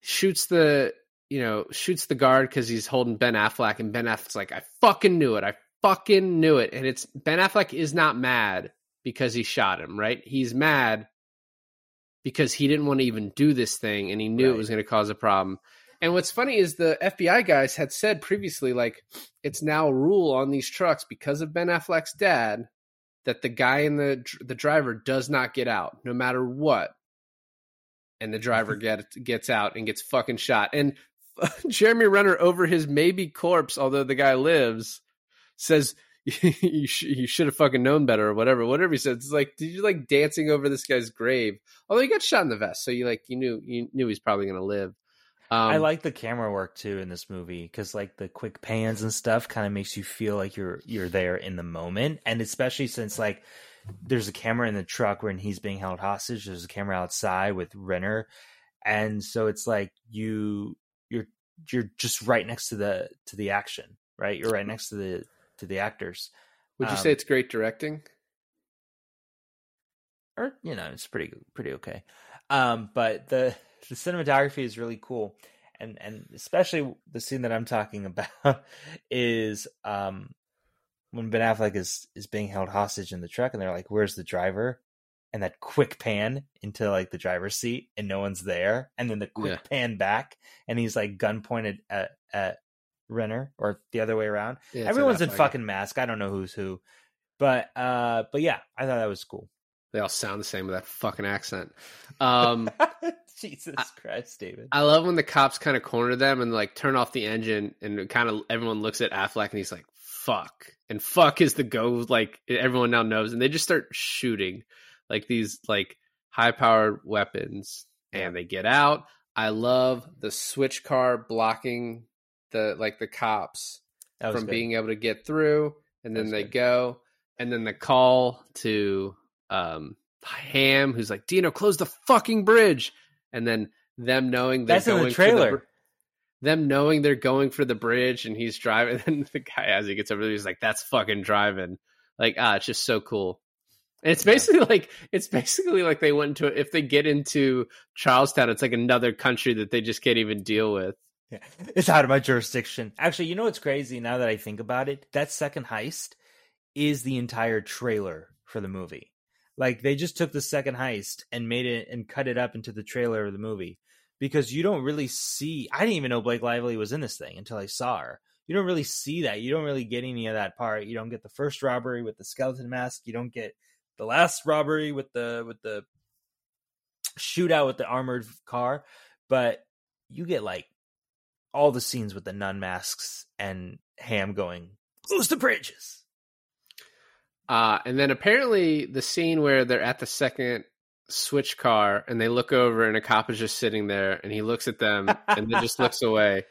Shoots the you know shoots the guard because he's holding Ben Affleck, and Ben Affleck's like, "I fucking knew it. I fucking knew it." And it's Ben Affleck is not mad because he shot him. Right? He's mad because he didn't want to even do this thing, and he knew it was going to cause a problem. And what's funny is the FBI guys had said previously, like, it's now a rule on these trucks because of Ben Affleck's dad that the guy in the the driver does not get out no matter what. And the driver gets gets out and gets fucking shot. And Jeremy Renner over his maybe corpse, although the guy lives, says you, sh- you should have fucking known better or whatever. Whatever he says, it's like did you like dancing over this guy's grave? Although he got shot in the vest, so you like you knew you knew he's probably gonna live. Um, I like the camera work too in this movie because like the quick pans and stuff kind of makes you feel like you're you're there in the moment, and especially since like there's a camera in the truck when he's being held hostage. There's a camera outside with Renner, and so it's like you you're you're just right next to the to the action, right? You're right next to the to the actors, Would you um, say it's great directing? or you know it's pretty pretty okay. Um, but the the cinematography is really cool, and and especially the scene that I'm talking about is um when Ben Affleck is is being held hostage in the truck, and they're like, "Where's the driver?" And that quick pan into like the driver's seat, and no one's there, and then the quick Yeah. pan back, and he's like gun pointed at at Renner, or the other way around. Yeah, Everyone's in fucking mask. I don't know who's who, but uh, but yeah, I thought that was cool. They all sound the same with that fucking accent. Um, Jesus I- Christ, David. I love when the cops kind of corner them and like turn off the engine, and kind of everyone looks at Affleck and he's like, "Fuck," and "fuck" is the go. Like everyone now knows, and they just start shooting like these like high powered weapons, and they get out. I love the switch car blocking the like the cops from good. being able to get through, and then they good. go, and then the call to um Hamm, who's like, Dino, close the fucking bridge, and then them knowing they're That's in going the for trailer. br- them knowing they're going for the bridge, and he's driving, and the guy as he gets over there, he's like, "That's fucking driving." Like, ah, it's just so cool. And it's Yeah. basically like it's basically like they went into if they get into Charlestown, it's like another country that they just can't even deal with. Yeah. It's out of my jurisdiction. Actually, you know what's crazy now that I think about it? That second heist is the entire trailer for the movie. Like they just took the second heist and made it and cut it up into the trailer of the movie. because you don't really see. I didn't even know Blake Lively was in this thing until I saw her. You don't really see that. You don't really get any of that part. You don't get the first robbery with the skeleton mask. You don't get the last robbery with the with the shootout with the armored car, but you get like all the scenes with the nun masks and Hamm going lose the bridges. Uh, and then apparently the scene where they're at the second switch car and they look over and a cop is just sitting there and he looks at them and then just looks away.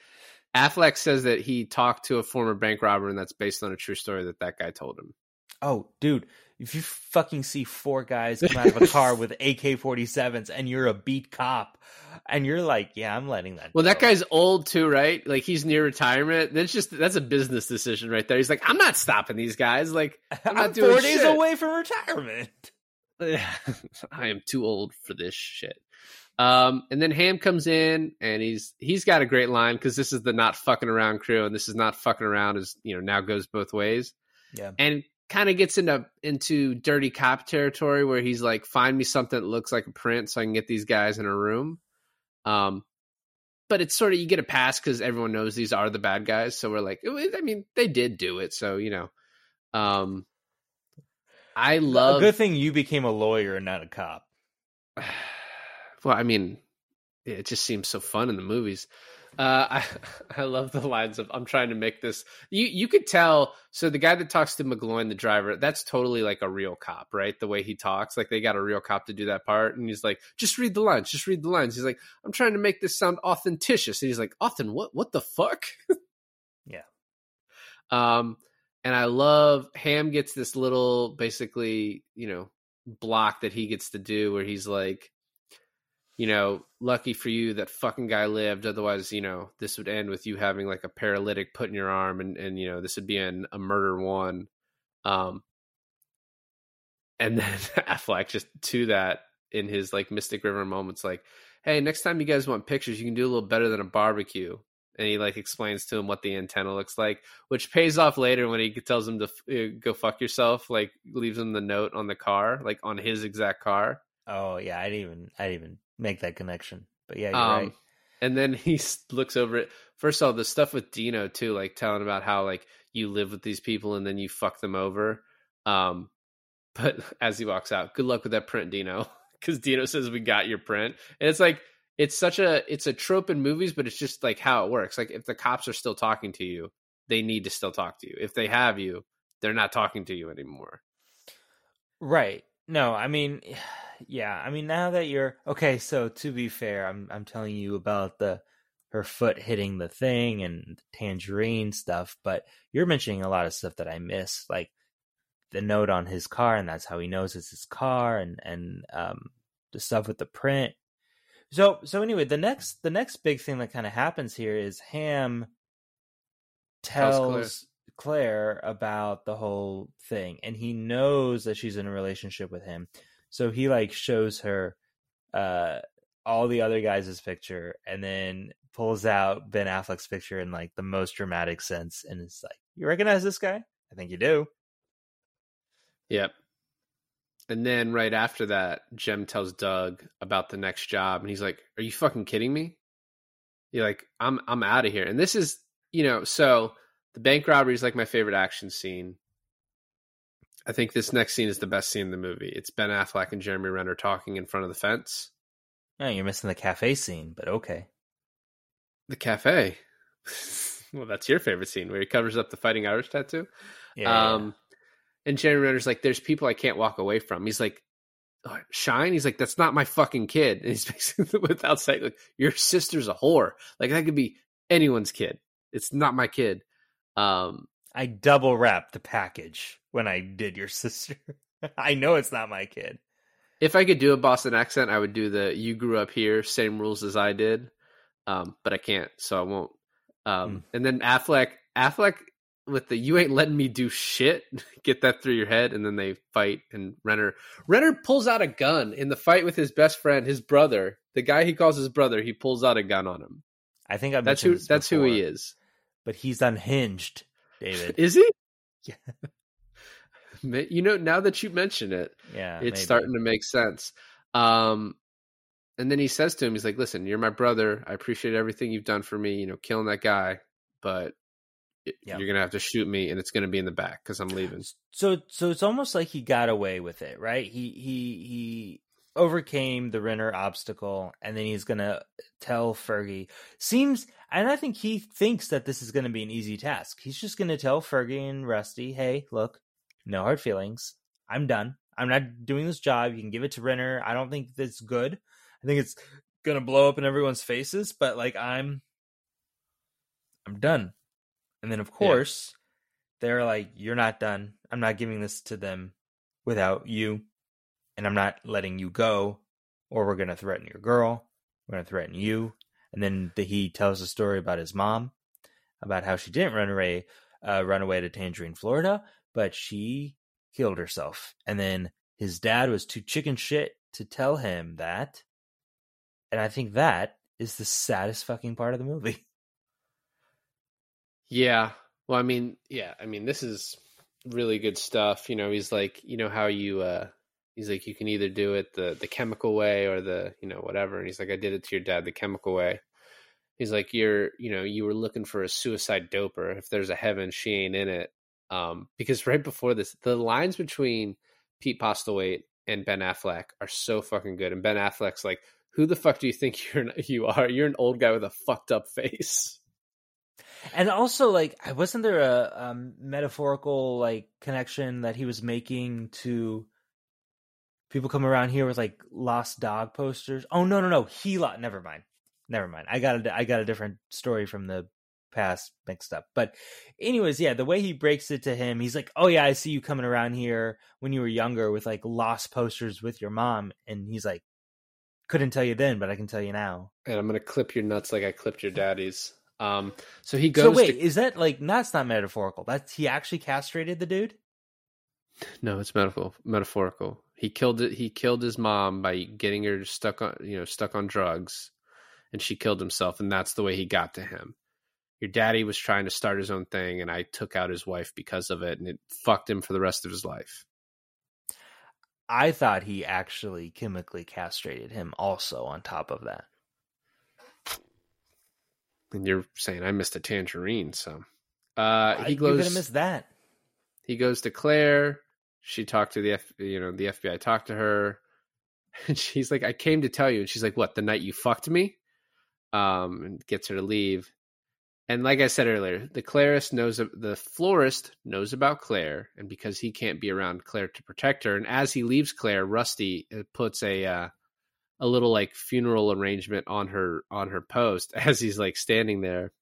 Affleck says that he talked to a former bank robber and that's based on a true story that that guy told him. Oh, dude, if you fucking see four guys come out of a car with AK 47s and you're a beat cop and you're like, yeah, I'm letting that Well, that guy's old too, right? Like he's near retirement. That's just that's a business decision right there. He's like, I'm not stopping these guys. Like I'm, not doing four days shit. away from retirement. I am too old for this shit. Um, and then Hamm comes in and he's he's got a great line because this is the not fucking around crew, and this is not fucking around is you know now goes both ways, Yeah. and kind of gets into into dirty cop territory where he's like, find me something that looks like a print so I can get these guys in a room. Um, but it's sort of you get a pass because everyone knows these are the bad guys, so we're like, I mean, they did do it, so you know. Um, I love a good thing you became a lawyer and not a cop. well, I mean, it just seems so fun in the movies. Uh, I I love the lines of I'm trying to make this. You you could tell. So the guy that talks to McGloin, the driver, that's totally like a real cop, right? The way he talks, like they got a real cop to do that part, and he's like, just read the lines, just read the lines. He's like, I'm trying to make this sound authenticious, and he's like, often what? What the fuck? Yeah. Um, and I love Hamm gets this little basically, you know, block that he gets to do where he's like, you know, lucky for you that fucking guy lived. Otherwise, you know, this would end with you having like a paralytic put in your arm, and and you know, this would be an, a murder one. Um, and then Affleck just to that in his like Mystic River moments, like, hey, next time you guys want pictures, you can do a little better than a barbecue. And he like explains to him what the antenna looks like, which pays off later when he tells him to uh, go fuck yourself. Like leaves him the note on the car, like on his exact car. Oh yeah, I didn't even I didn't even make that connection. But yeah, you're Um, right. And then he looks over it. First of all, the stuff with Dino too, like telling about how like you live with these people and then you fuck them over. Um, but as he walks out, good luck with that print, Dino, because Dino says we got your print, and it's like it's such a it's a trope in movies, but it's just like how it works. Like if the cops are still talking to you, they need to still talk to you. If they have you, they're not talking to you anymore. Right. No, I mean, yeah, I mean now that you're okay. So to be fair, I'm I'm telling you about the her foot hitting the thing and tangerine stuff, but you're mentioning a lot of stuff that I miss, like the note on his car, and that's how he knows it's his car, and and um the stuff with the print. So so anyway, the next the next big thing that kind of happens here is Hamm tells Claire. About the whole thing, and he knows that she's in a relationship with him. So he like shows her uh all the other guys' picture and then pulls out Ben Affleck's picture in like the most dramatic sense and it's like, You recognize this guy? I think you do. Yep. And then right after that, Jem tells Doug about the next job, and he's like, "Are you fucking kidding me?" You're like, "I'm I'm out of here." And this is, you know, so the bank robbery is like my favorite action scene. I think this next scene is the best scene in the movie. It's Ben Affleck and Jeremy Renner talking in front of the fence. Oh, you're missing the cafe scene, but okay. The cafe. well, that's your favorite scene where he covers up the Fighting Irish tattoo. Yeah. um, and Jeremy Renner's like, "There's people I can't walk away from." He's like, "Oh, "Shine." He's like, "That's not my fucking kid." And he's basically without saying, like, "Your sister's a whore." Like that could be anyone's kid. It's not my kid. Um, I double wrapped the package when I did your sister. I know it's not my kid. if I could do a Boston accent, I would do the "You grew up here, same rules as I did," um, but I can't, so I won't. Um, And then Affleck, Affleck with the "You ain't letting me do shit." Get that through your head, and then they fight. And Renner, Renner pulls out a gun in the fight with his best friend, his brother, the guy he calls his brother. He pulls out a gun on him. I think I That's who. That's who he is. But he's unhinged, David. Is he? Yeah. You know, now that you mention it, yeah, it's maybe. starting to make sense. Um, and then he says to him, he's like, "Listen, you're my brother. I appreciate everything you've done for me. You know, killing that guy, but Yeah. you're gonna have to shoot me, and it's gonna be in the back because I'm leaving." So so it's almost like he got away with it, right? He he he overcame the Renner obstacle and then he's going to tell Fergie. Seems and I think he thinks that this is going to be an easy task. He's just going to tell Fergie and Rusty, "Hey, look, no hard feelings. I'm done. I'm not doing this job. You can give it to Renner. I don't think that's good. I think it's going to blow up in everyone's faces, but like I'm I'm done." And then of course, they're like, You're not done. I'm not giving this to them without you. And I'm not letting you go, or we're going to threaten your girl. We're going to threaten you. And then the, he tells a story about his mom, about how she didn't run away, uh, run away to Tangerine, Florida, but she killed herself. And then his dad was too chicken shit to tell him that. And I think that is the saddest fucking part of the movie. Yeah. Well, I mean, yeah, I mean, this is really good stuff. You know, he's like, you know how you uh he's like you can either do it the the chemical way or the, you know, whatever. And he's like I did it to your dad the chemical way. He's like you're, you know, you were looking for a suicide doper. If there's a heaven, she ain't in it. Um because right before this, the lines between Pete Postlethwaite and Ben Affleck are so fucking good. And Ben Affleck's like, "Who the fuck do you think you're you are? You're an old guy with a fucked up face." And also, like, wasn't there a metaphorical like connection that he was making to people come around here with like lost dog posters? Oh no, no, no, he lost. Never mind, never mind. I got a, I got a different story from the past mixed up. But anyways, yeah, the way he breaks it to him, he's like, "Oh yeah, I see you coming around here when you were younger with like lost posters with your mom," and he's like, "Couldn't tell you then, but I can tell you now." and I'm gonna clip your nuts like I clipped your daddy's. Um, so he goes. So wait, to, is that like that's not metaphorical? That's he actually castrated the dude? no, it's metaphorical. Metaphorical. He killed it. He killed his mom by getting her stuck on, you know, stuck on drugs, and she killed himself, and that's the way he got to him. Your daddy was trying to start his own thing, and I took out his wife because of it, and it fucked him for the rest of his life. I thought he actually chemically castrated him also on top of that. And you're saying I missed a tangerine, so uh, he you could goes. have missed that. he goes to Claire. She talked to the F, you know, the FBI talked to her, and she's like, "I came to tell you." And she's like, "What? The night you fucked me?" Um, and gets her to leave. And like I said earlier, the Clarist knows the florist knows about Claire, and because he can't be around Claire to protect her, and as he leaves Claire, Rusty uh, puts a uh, a little like funeral arrangement on her on her post as he's like standing there.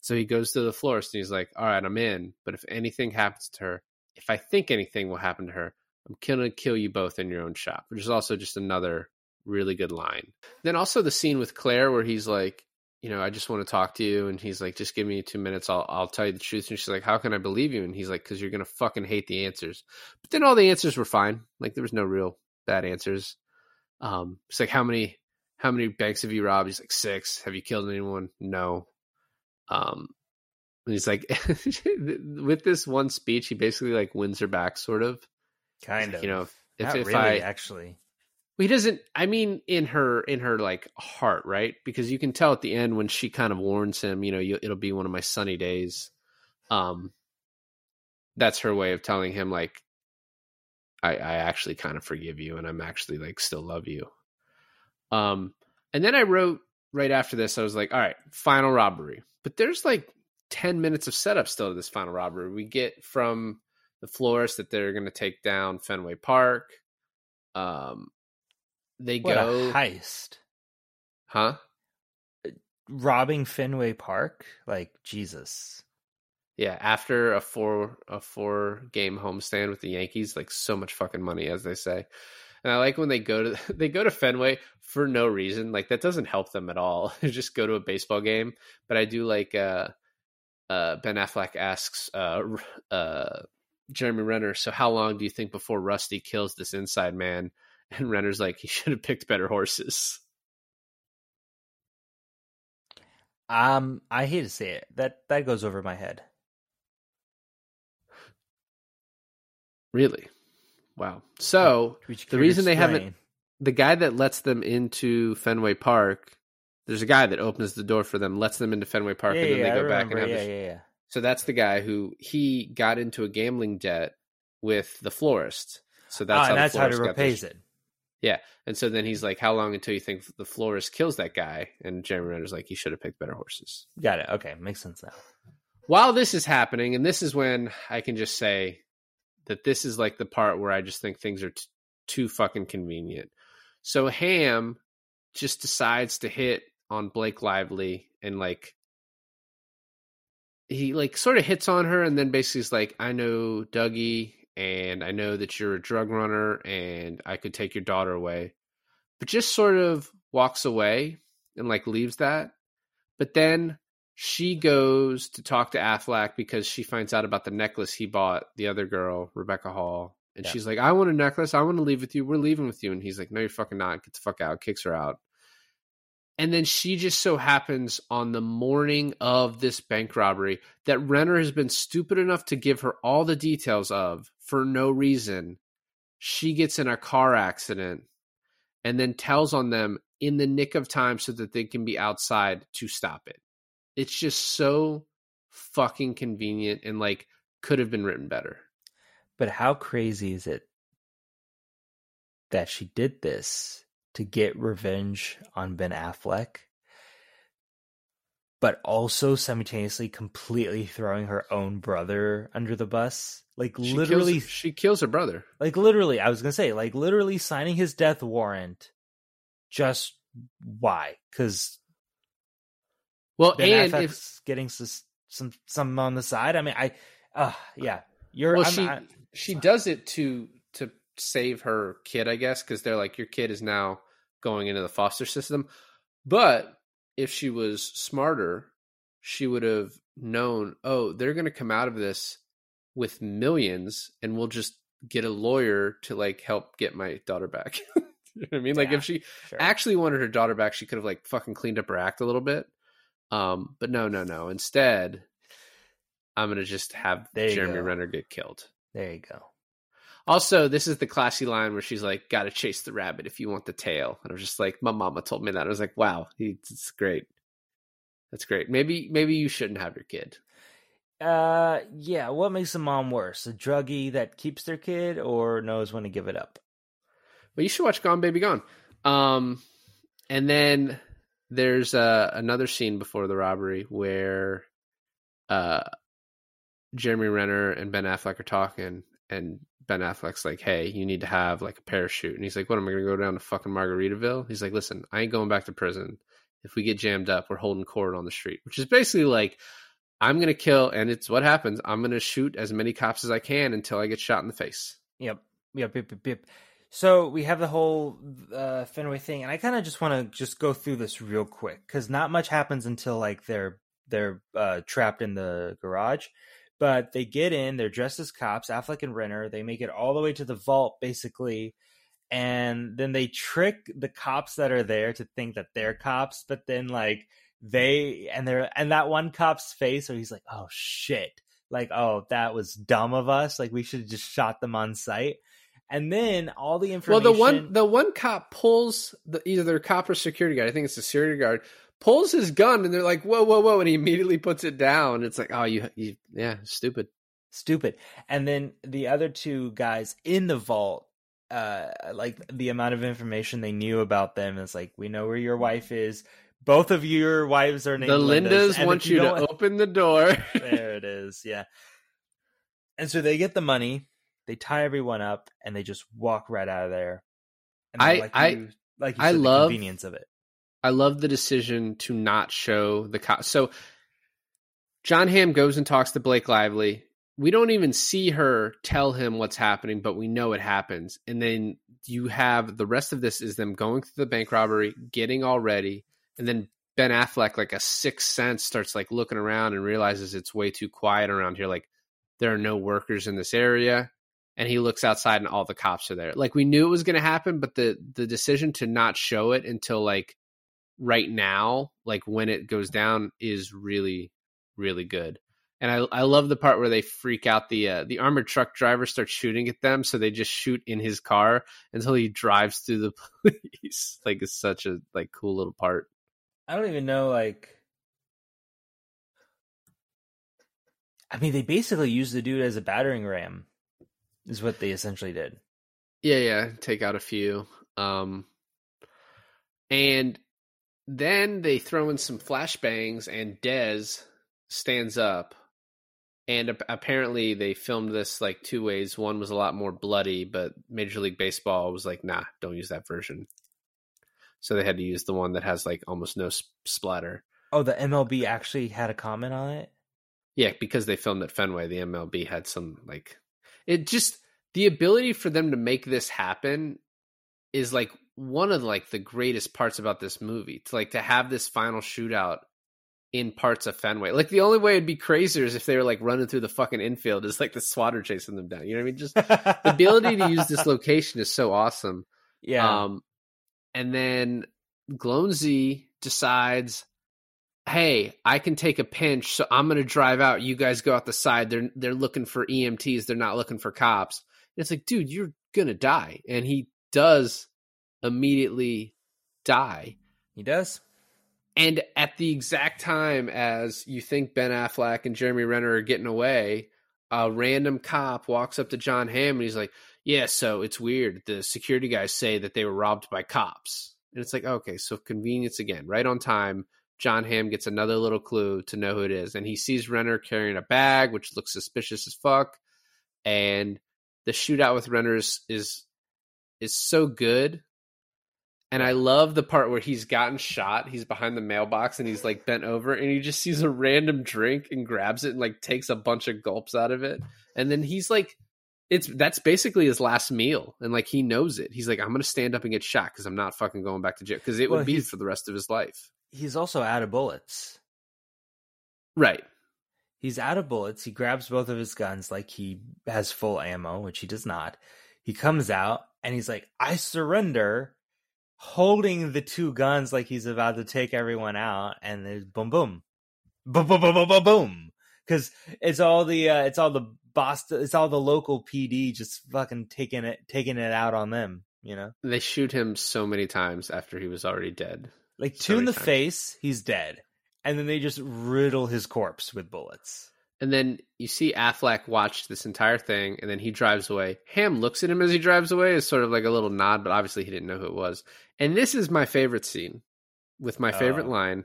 So he goes to the florist and he's like, "All right, I'm in, but if anything happens to her, if I think anything will happen to her, I'm gonna kill you both in your own shop." Which is also just another really good line. Then also the scene with Claire where he's like, you know, I just want to talk to you, and he's like, just give me two minutes, I'll I'll tell you the truth. And she's like, how can I believe you? And he's like, because you're gonna fucking hate the answers. But then all the answers were fine. Like there was no real bad answers. Um, it's like how many how many banks have you robbed? He's like six. Have you killed anyone? No. Um, and he's like, with this one speech, he basically like wins her back, sort of. Kind of. You know, if Not if really, I actually. he doesn't i mean in her in her like heart right because you can tell at the end when she kind of warns him you know you, it'll be one of my sunny days um that's her way of telling him like i i actually kind of forgive you and i'm actually like still love you um and then i wrote right after this i was like all right final robbery but there's like 10 minutes of setup still to this final robbery. We get from the florist that they're going to take down fenway park. Um they What go heist. huh? Robbing Fenway Park? Like, Jesus. yeah after a four a four game homestand with the yankees like so much fucking money as they say. And i like when they go to they go to fenway for no reason. Like that doesn't help them at all. Just go to a baseball game. But i do like uh uh ben affleck asks uh uh jeremy renner so how long do you think before rusty kills this inside man and renner's like he should have picked better horses Um, I hate to say it. That that goes over my head. really wow so The reason they haven't- the guy that lets them into Fenway Park. There's a guy that opens the door for them, lets them into Fenway Park, yeah, and then yeah, they go back and have. yeah, this- yeah, yeah. So that's the guy who he got into a gambling debt with the florist. So that's Ah, how that's how he repays it. Yeah, and so then he's like, "How long until you think the florist kills that guy?" And Jeremy Renner's like, "He should have picked better horses." Got it. Okay, makes sense now. While this is happening, and this is when I can just say that this is like the part where I just think things are t- too fucking convenient. So Hamm just decides to hit on Blake Lively and like he like sort of hits on her and then basically is like, I know Dougie and I know that you're a drug runner and I could take your daughter away. But just sort of walks away and like leaves that. But then she goes to talk to Affleck because she finds out about the necklace he bought the other girl, Rebecca Hall. And Yeah. she's like, I want a necklace. I want to leave with you. We're leaving with you. And he's like, No, you're fucking not. Get the fuck out. Kicks her out. And then she just so happens on the morning of this bank robbery that Renner has been stupid enough to give her all the details of for no reason. She gets in a car accident and then tells on them in the nick of time so that they can be outside to stop it. It's just so fucking convenient and like could have been written better. But how crazy is it that she did this to get revenge on Ben Affleck, but also simultaneously completely throwing her own brother under the bus? Like She literally, kills, she kills her brother. like literally, I was gonna say, like literally signing his death warrant. Just why? Because Well, Ben and Affleck's if getting some some on the side. I mean, I, uh, yeah, you're. well, I'm, she I- she does it to to save her kid, I guess, because they're like your kid is now going into the foster system. But if she was smarter, she would have known. Oh, they're going to come out of this with millions, and we'll just get a lawyer to like help get my daughter back. you know what I mean? Like if she sure. actually wanted her daughter back, she could have like fucking cleaned up her act a little bit. Um, but no, no, no. Instead, I'm gonna just have Jeremy go. Renner get killed. there you go. Also, this is the classy line where she's like, "Got to chase the rabbit if you want the tail." And I was just like, "My mama told me that." I was like, "Wow, it's great. That's great. Maybe, maybe you shouldn't have your kid." Uh, yeah. What makes a mom worse? A druggie that keeps their kid or knows when to give it up? Well, you should watch Gone Baby Gone. Um, and then there's uh, another scene before the robbery where uh, Jeremy Renner and Ben Affleck are talking, and Ben Affleck's like, "Hey, you need to have like a parachute," and he's like, "What am I going to go down to fucking Margaritaville?" He's like, "Listen, I ain't going back to prison. If we get jammed up, we're holding court on the street," which is basically like. I'm gonna kill, and it's what happens. I'm gonna shoot as many cops as I can until I get shot in the face. Yep. Yep. Yep. Yep. yep. So we have the whole uh, Fenway thing, and I kind of just want to just go through this real quick because not much happens until like they're they're uh, trapped in the garage, but they get in. They're dressed as cops, Affleck and Renner. They make it all the way to the vault, basically, and then they trick the cops that are there to think that they're cops, but then like they and they're and that one cop's face where he's like, "Oh shit." Like, oh, that was dumb of us. Like, we should have just shot them on sight. And then all the information. Well, the one the one cop pulls the either their cop or security guard. I think it's the security guard pulls his gun, and they're like, "Whoa, whoa, whoa!" And he immediately puts it down. It's like, "Oh, you, you yeah, stupid." stupid. And then the other two guys in the vault, uh, like the amount of information they knew about them is like, we know where your wife is. Both of your wives are named the Lindas. Lindas want you, to open the door. there it is. Yeah. And so they get the money, they tie everyone up, and they just walk right out of there. And I- like I- you, like you I love- the convenience of it. I love the decision to not show the cop. So Jon Hamm goes and talks to Blake Lively. We don't even see her tell him what's happening, but we know it happens. And then you have the rest of this is them going through the bank robbery, getting all ready, and then Ben Affleck, like a sixth sense, starts like looking around and realizes it's way too quiet around here. Like there are no workers in this area. And he looks outside and all the cops are there. Like we knew it was going to happen, but the the decision to not show it until like right now, like when it goes down, is really, really good. And I I love the part where they freak out the uh, the armored truck driver starts shooting at them, so they just shoot in his car until he drives through the police. like it's such a like cool little part. I don't even know like I mean they basically used the dude as a battering ram is what they essentially did. Yeah, yeah, take out a few. Um and then they throw in some flashbangs and Dez stands up. And ap- apparently they filmed this like two ways. One was a lot more bloody, but Major League Baseball was like, "Nah, don't use that version." So they had to use the one that has like almost no sp- splatter. Oh, the MLB actually had a comment on it? Yeah, because they filmed at Fenway, the MLB had some like it just the ability for them to make this happen is like one of like the greatest parts about this movie. To like to have this final shootout in parts of Fenway. Like the only way it'd be crazier is if they were like running through the fucking infield is like the swatter chasing them down. You know what I mean? Just the ability to use this location is so awesome. yeah. Um, and then Gloansy decides, "Hey, I can take a pinch, so I'm going to drive out. You guys go out the side. They're they're looking for EMTs. They're not looking for cops." And it's like, dude, you're gonna die, and he does immediately die. he does. And at the exact time as you think Ben Affleck and Jeremy Renner are getting away, a random cop walks up to Jon Hamm and he's like, Yeah, so it's weird. The security guys say that they were robbed by cops. And it's like, okay, so convenience again, right on time. Jon Hamm gets another little clue to know who it is. And he sees Renner carrying a bag, which looks suspicious as fuck. And the shootout with Renner is is, is so good and I love the part where he's gotten shot. He's behind the mailbox and he's like bent over and he just sees a random drink and grabs it and like takes a bunch of gulps out of it. And then he's like, it's that's basically his last meal. And like he knows it. He's like, I'm going to stand up and get shot because I'm not fucking going back to jail because it Well, would be for the rest of his life. He's also out of bullets. Right. He's out of bullets. He grabs both of his guns like he has full ammo, which he does not. He comes out and he's like, I surrender, holding the two guns like he's about to take everyone out. And there's boom, boom, boom, boom, boom, boom, boom, boom. Because it's all the, uh, it's all the Boston, it's all the local PD just fucking taking it, taking it out on them, you know? They shoot him so many times after he was already dead. Like So two in the times. face, he's dead. And then they just riddle his corpse with bullets. And then you see Affleck watch this entire thing, and then he drives away. Hamm looks at him as he drives away, as sort of like a little nod, but obviously he didn't know who it was. And this is my favorite scene, with my favorite Oh. line,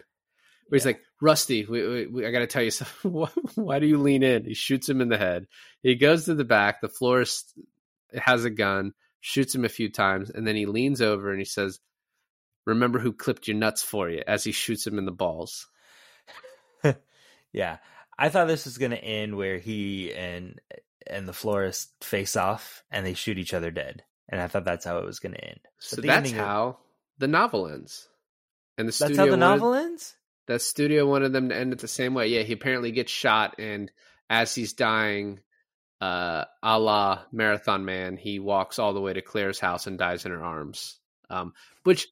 where he's like, "Rusty, we, we, we, I got to tell you something. Why, why do you lean in?" He shoots him in the head. He goes to the back. The florist has a gun, shoots him a few times, and then he leans over and he says, "Remember who clipped your nuts for you?" As he shoots him in the balls. Yeah, I thought this was going to end where he and and the florist face off and they shoot each other dead, and I thought that's how it was going to end. So But the that's of- how the novel ends. And the That's studio how the wanted- novel ends. that studio wanted them to end it the same way. Yeah, he apparently gets shot, and as he's dying, uh, a la Marathon Man, he walks all the way to Claire's house and dies in her arms. Um, which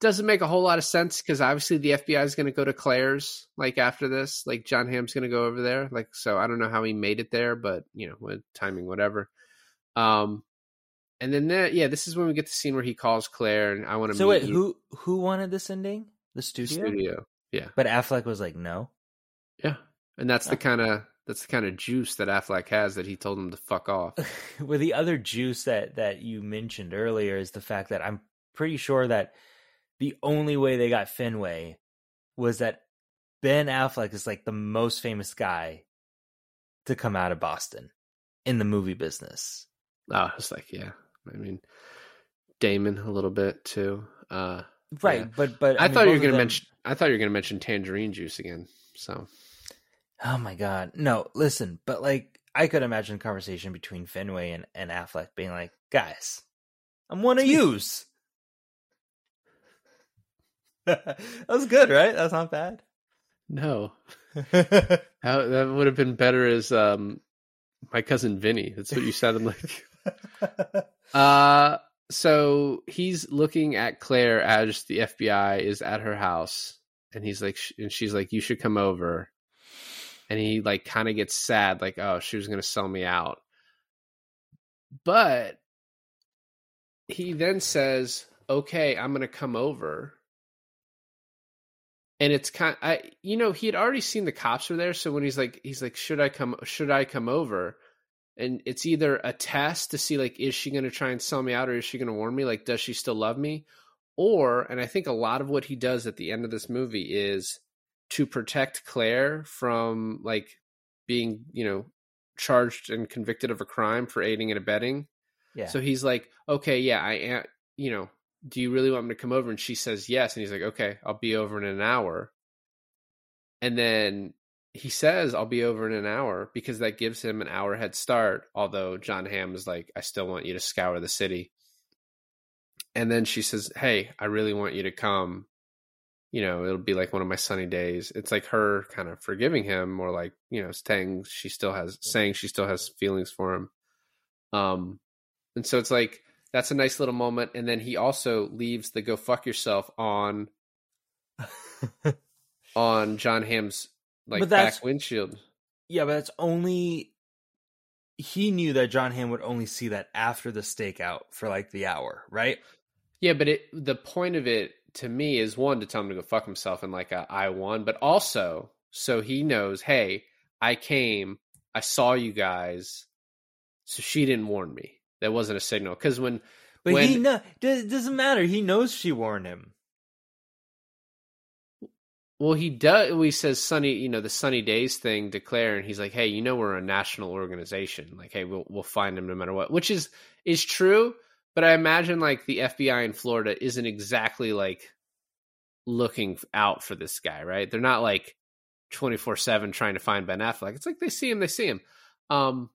doesn't make a whole lot of sense because obviously the FBI is going to go to Claire's like after this. Like Jon Hamm's going to go over there. Like so, I don't know how he made it there, but you know, with timing, whatever. Um, and then there, yeah, this is when we get the scene where he calls Claire, and I want to So wait, you. who who wanted this ending? The The studio. Yeah. But Affleck was like, no. Yeah, and that's the Oh. kind of that's the kind of juice that Affleck has that he told him to fuck off. Well, the other juice that that you mentioned earlier is the fact that I'm pretty sure that the only way they got Fenway was that Ben Affleck is like the most famous guy to come out of Boston in the movie business. oh, it's like yeah, I mean Damon a little bit too. Uh, Right, Yeah. but but I, mean, thought you were gonna them- mention I thought you were gonna mention tangerine juice again. So Oh my god, no! Listen, but like I could imagine a conversation between Fenway and and Affleck being like, "Guys, I'm one of yous." That was good, right? That's not bad. no, How, that would have been better as um my cousin Vinny. That's what you sounded like. Uh so he's looking at Claire as the FBI is at her house, and he's like, sh- and she's like, "You should come over." and he like kind of gets sad like oh she was going to sell me out but he then says okay i'm going to come over and it's kind of, i you know he had already seen the cops were there so when he's like he's like should i come should i come over? And it's either a test to see like is she going to try and sell me out or is she going to warn me? Like does she still love me? Or and i think a lot of what he does at the end of this movie is to protect claire from like being you know charged and convicted of a crime for aiding and abetting. Yeah. so he's like okay yeah i am you know do you really want me to come over? And she says yes. And he's like okay i'll be over in an hour. And then he says i'll be over in an hour because that gives him an hour head start although jon hamm is like i still want you to scour the city. And then she says hey i really want you to come. You know it'll be like one of my sunny days. It's like her kind of forgiving him or like you know saying she still has saying she still has feelings for him. Um and so it's like that's a nice little moment and then he also leaves the go fuck yourself on on jon hamm's like back windshield Yeah, but that's only he knew that Jon Hamm would only see that after the stakeout for like the hour, right? Yeah, but it the point of it to me is one to tell him to go fuck himself in like a I won, but also so he knows, hey, I came, I saw you guys, so she didn't warn me. That wasn't a signal because when But when he it doesn't matter. He knows she warned him. well he does he says sunny you know the sunny days thing declare and he's like hey you know we're a national organization like hey we'll we'll find him no matter what which is is true but I imagine like the FBI in Florida isn't exactly like looking out for this guy, right? They're not like 24/7 trying to find Ben Affleck. It's like they see him, they see him. Um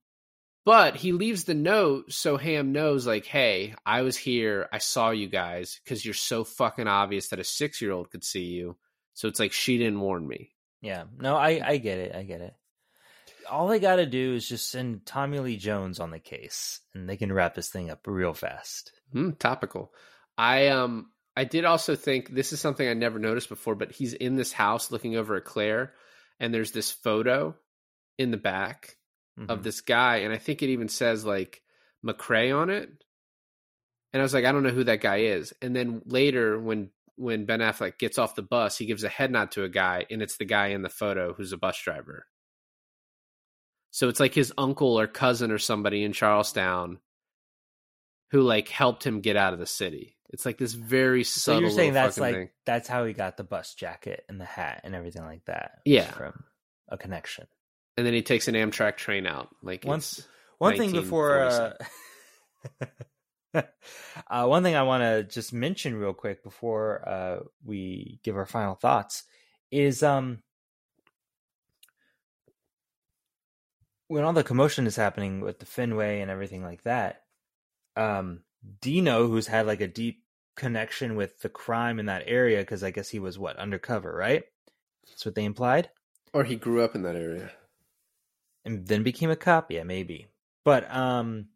but he leaves the note so Hamm knows like, "Hey, I was here. I saw you guys cuz you're so fucking obvious that a 6-year-old could see you." So it's like she didn't warn me. Yeah. No, I I get it. I get it. All they got to do is just send Tommy Lee Jones on the case, and they can wrap this thing up real fast. Hmm, topical. I um I did also think this is something I never noticed before, but he's in this house looking over at Claire, and there's this photo in the back of Mhm. this guy, and I think it even says like McCrae on it. And I was like, I don't know who that guy is. And then later, when when Ben Affleck gets off the bus, he gives a head nod to a guy, and it's the guy in the photo who's a bus driver. So it's like his uncle or cousin or somebody in Charlestown who like helped him get out of the city. It's like this very So subtle. you're saying that's like thing. that's how he got the bus jacket and the hat and everything like that. Yeah. from a connection. And then he takes an Amtrak train out. Like Once- it's One thing before, uh, uh, one thing I want to just mention real quick before uh, we give our final thoughts is um when all the commotion is happening with the Fenway and everything like that. Um, Dino, who's had like a deep connection with the crime in that area, because I guess he was what undercover, right? That's what they implied. or he grew up in that area. And then became a cop? Yeah maybe. But um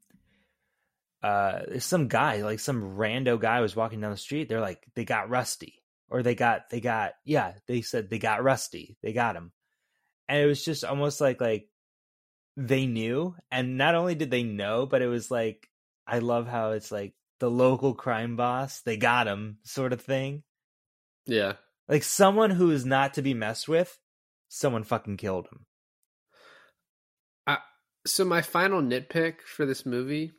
uh some guy like some rando guy was walking down the street they're like they got rusty. Or they got they got yeah they said they got rusty. They got him and it was just almost like like they knew. And not only did they know but it was like i love how it's like the local crime boss they got him sort of thing. Yeah. like someone who is not to be messed with someone fucking killed him So my final nitpick for this movie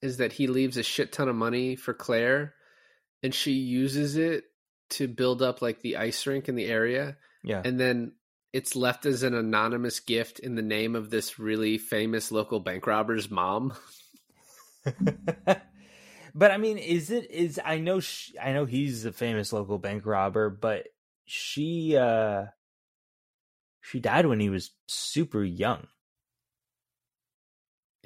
is that he leaves a shit ton of money for Claire and she uses it to build up like the ice rink in the area yeah and then it's left as an anonymous gift in the name of this really famous local bank robber's mom. but I mean, is it is I know sh I know he's a famous local bank robber, but she uh she died when he was super young.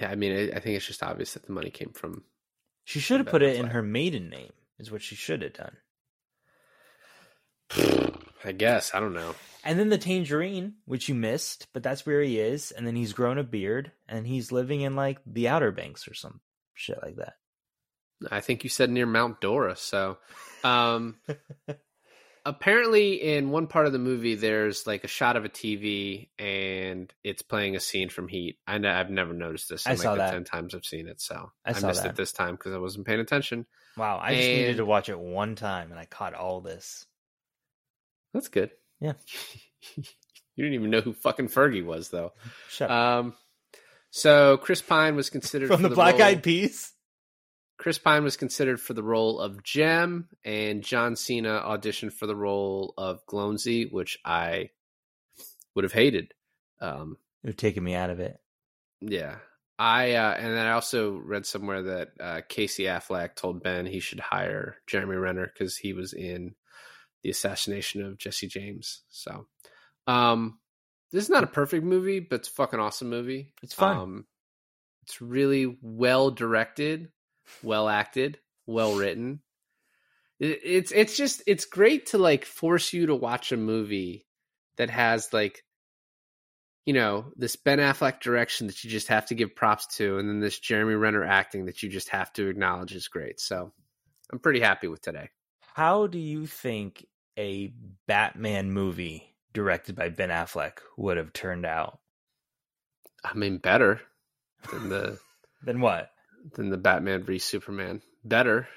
Yeah, I mean, I, I think it's just obvious that the money came from. She should have put it in her maiden name. Is what she should have done. I guess I don't know. And then the tangerine, which you missed, but that's where he is. And then he's grown a beard, and he's living in like the Outer Banks or some shit like that. I think you said near Mount Dora. So, um, apparently in one part of the movie there's like a shot of a TV and it's playing a scene from Heat. I know, I've never noticed this. I in like saw the that. ten times I've seen it, so I I, missed that. it this time because I wasn't paying attention. Wow, I just needed to watch it one time and I caught all this. That's good. Yeah. you didn't even know who fucking Fergie was though. Shut up. Um, so Chris Pine was considered From for the, Black Eyed Peas? Chris Pine was considered for the role of Jem, and John Cena auditioned for the role of Gloansy, which I would have hated. Um, They're taking me out of it. yeah, I uh, and then I also read somewhere that uh, Casey Affleck told Ben he should hire Jeremy Renner because he was in the assassination of Jesse James. So, um, this is not a perfect movie, but it's a fucking awesome movie. It's fun. Um, it's really well directed, well acted, well written. It, it's it's just it's great to like force you to watch a movie that has like you know this Ben Affleck direction that you just have to give props to, and then this Jeremy Renner acting that you just have to acknowledge is great. So I'm pretty happy with today. How do you think a Batman movie directed by Ben Affleck would have turned out? I mean, better than the than what? Than the Batman v Superman. Better.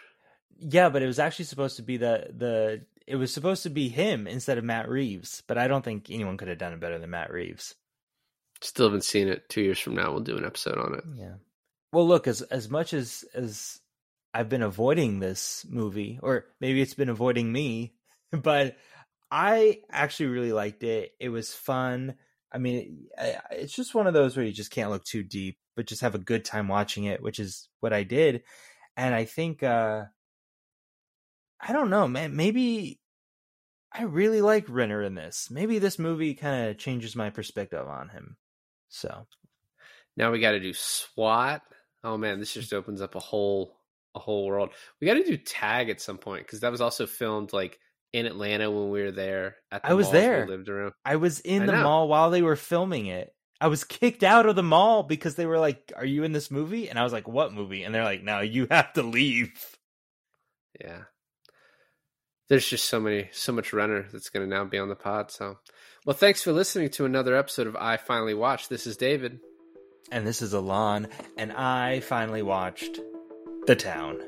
Yeah, but it was actually supposed to be the the it was supposed to be him instead of Matt Reeves, but I don't think anyone could have done it better than Matt Reeves. Still haven't seen it. Two years from now, we'll do an episode on it. Yeah. Well, look, as as much as as I've been avoiding this movie, or maybe it's been avoiding me, but I actually really liked it. It was fun. I mean, it, it's just one of those where you just can't look too deep, but just have a good time watching it, which is what I did. And I think, uh I don't know, man. Maybe I really like Renner in this. Maybe this movie kind of changes my perspective on him. So Now we got to do SWAT. Oh man, this just opens up a whole a whole world. We got to do Tag at some point because that was also filmed like in Atlanta when we were there. At the I was there. lived around. I was in I the know. mall while they were filming it. I was kicked out of the mall because they were like, "Are you in this movie?" And I was like, "What movie?" And they're like, "No, you have to leave." Yeah. There's just so many, so much Renner that's going to now be on the pod. So, well, thanks for listening to another episode of I Finally Watched. This is David. And this is Alain, and I finally watched The Town.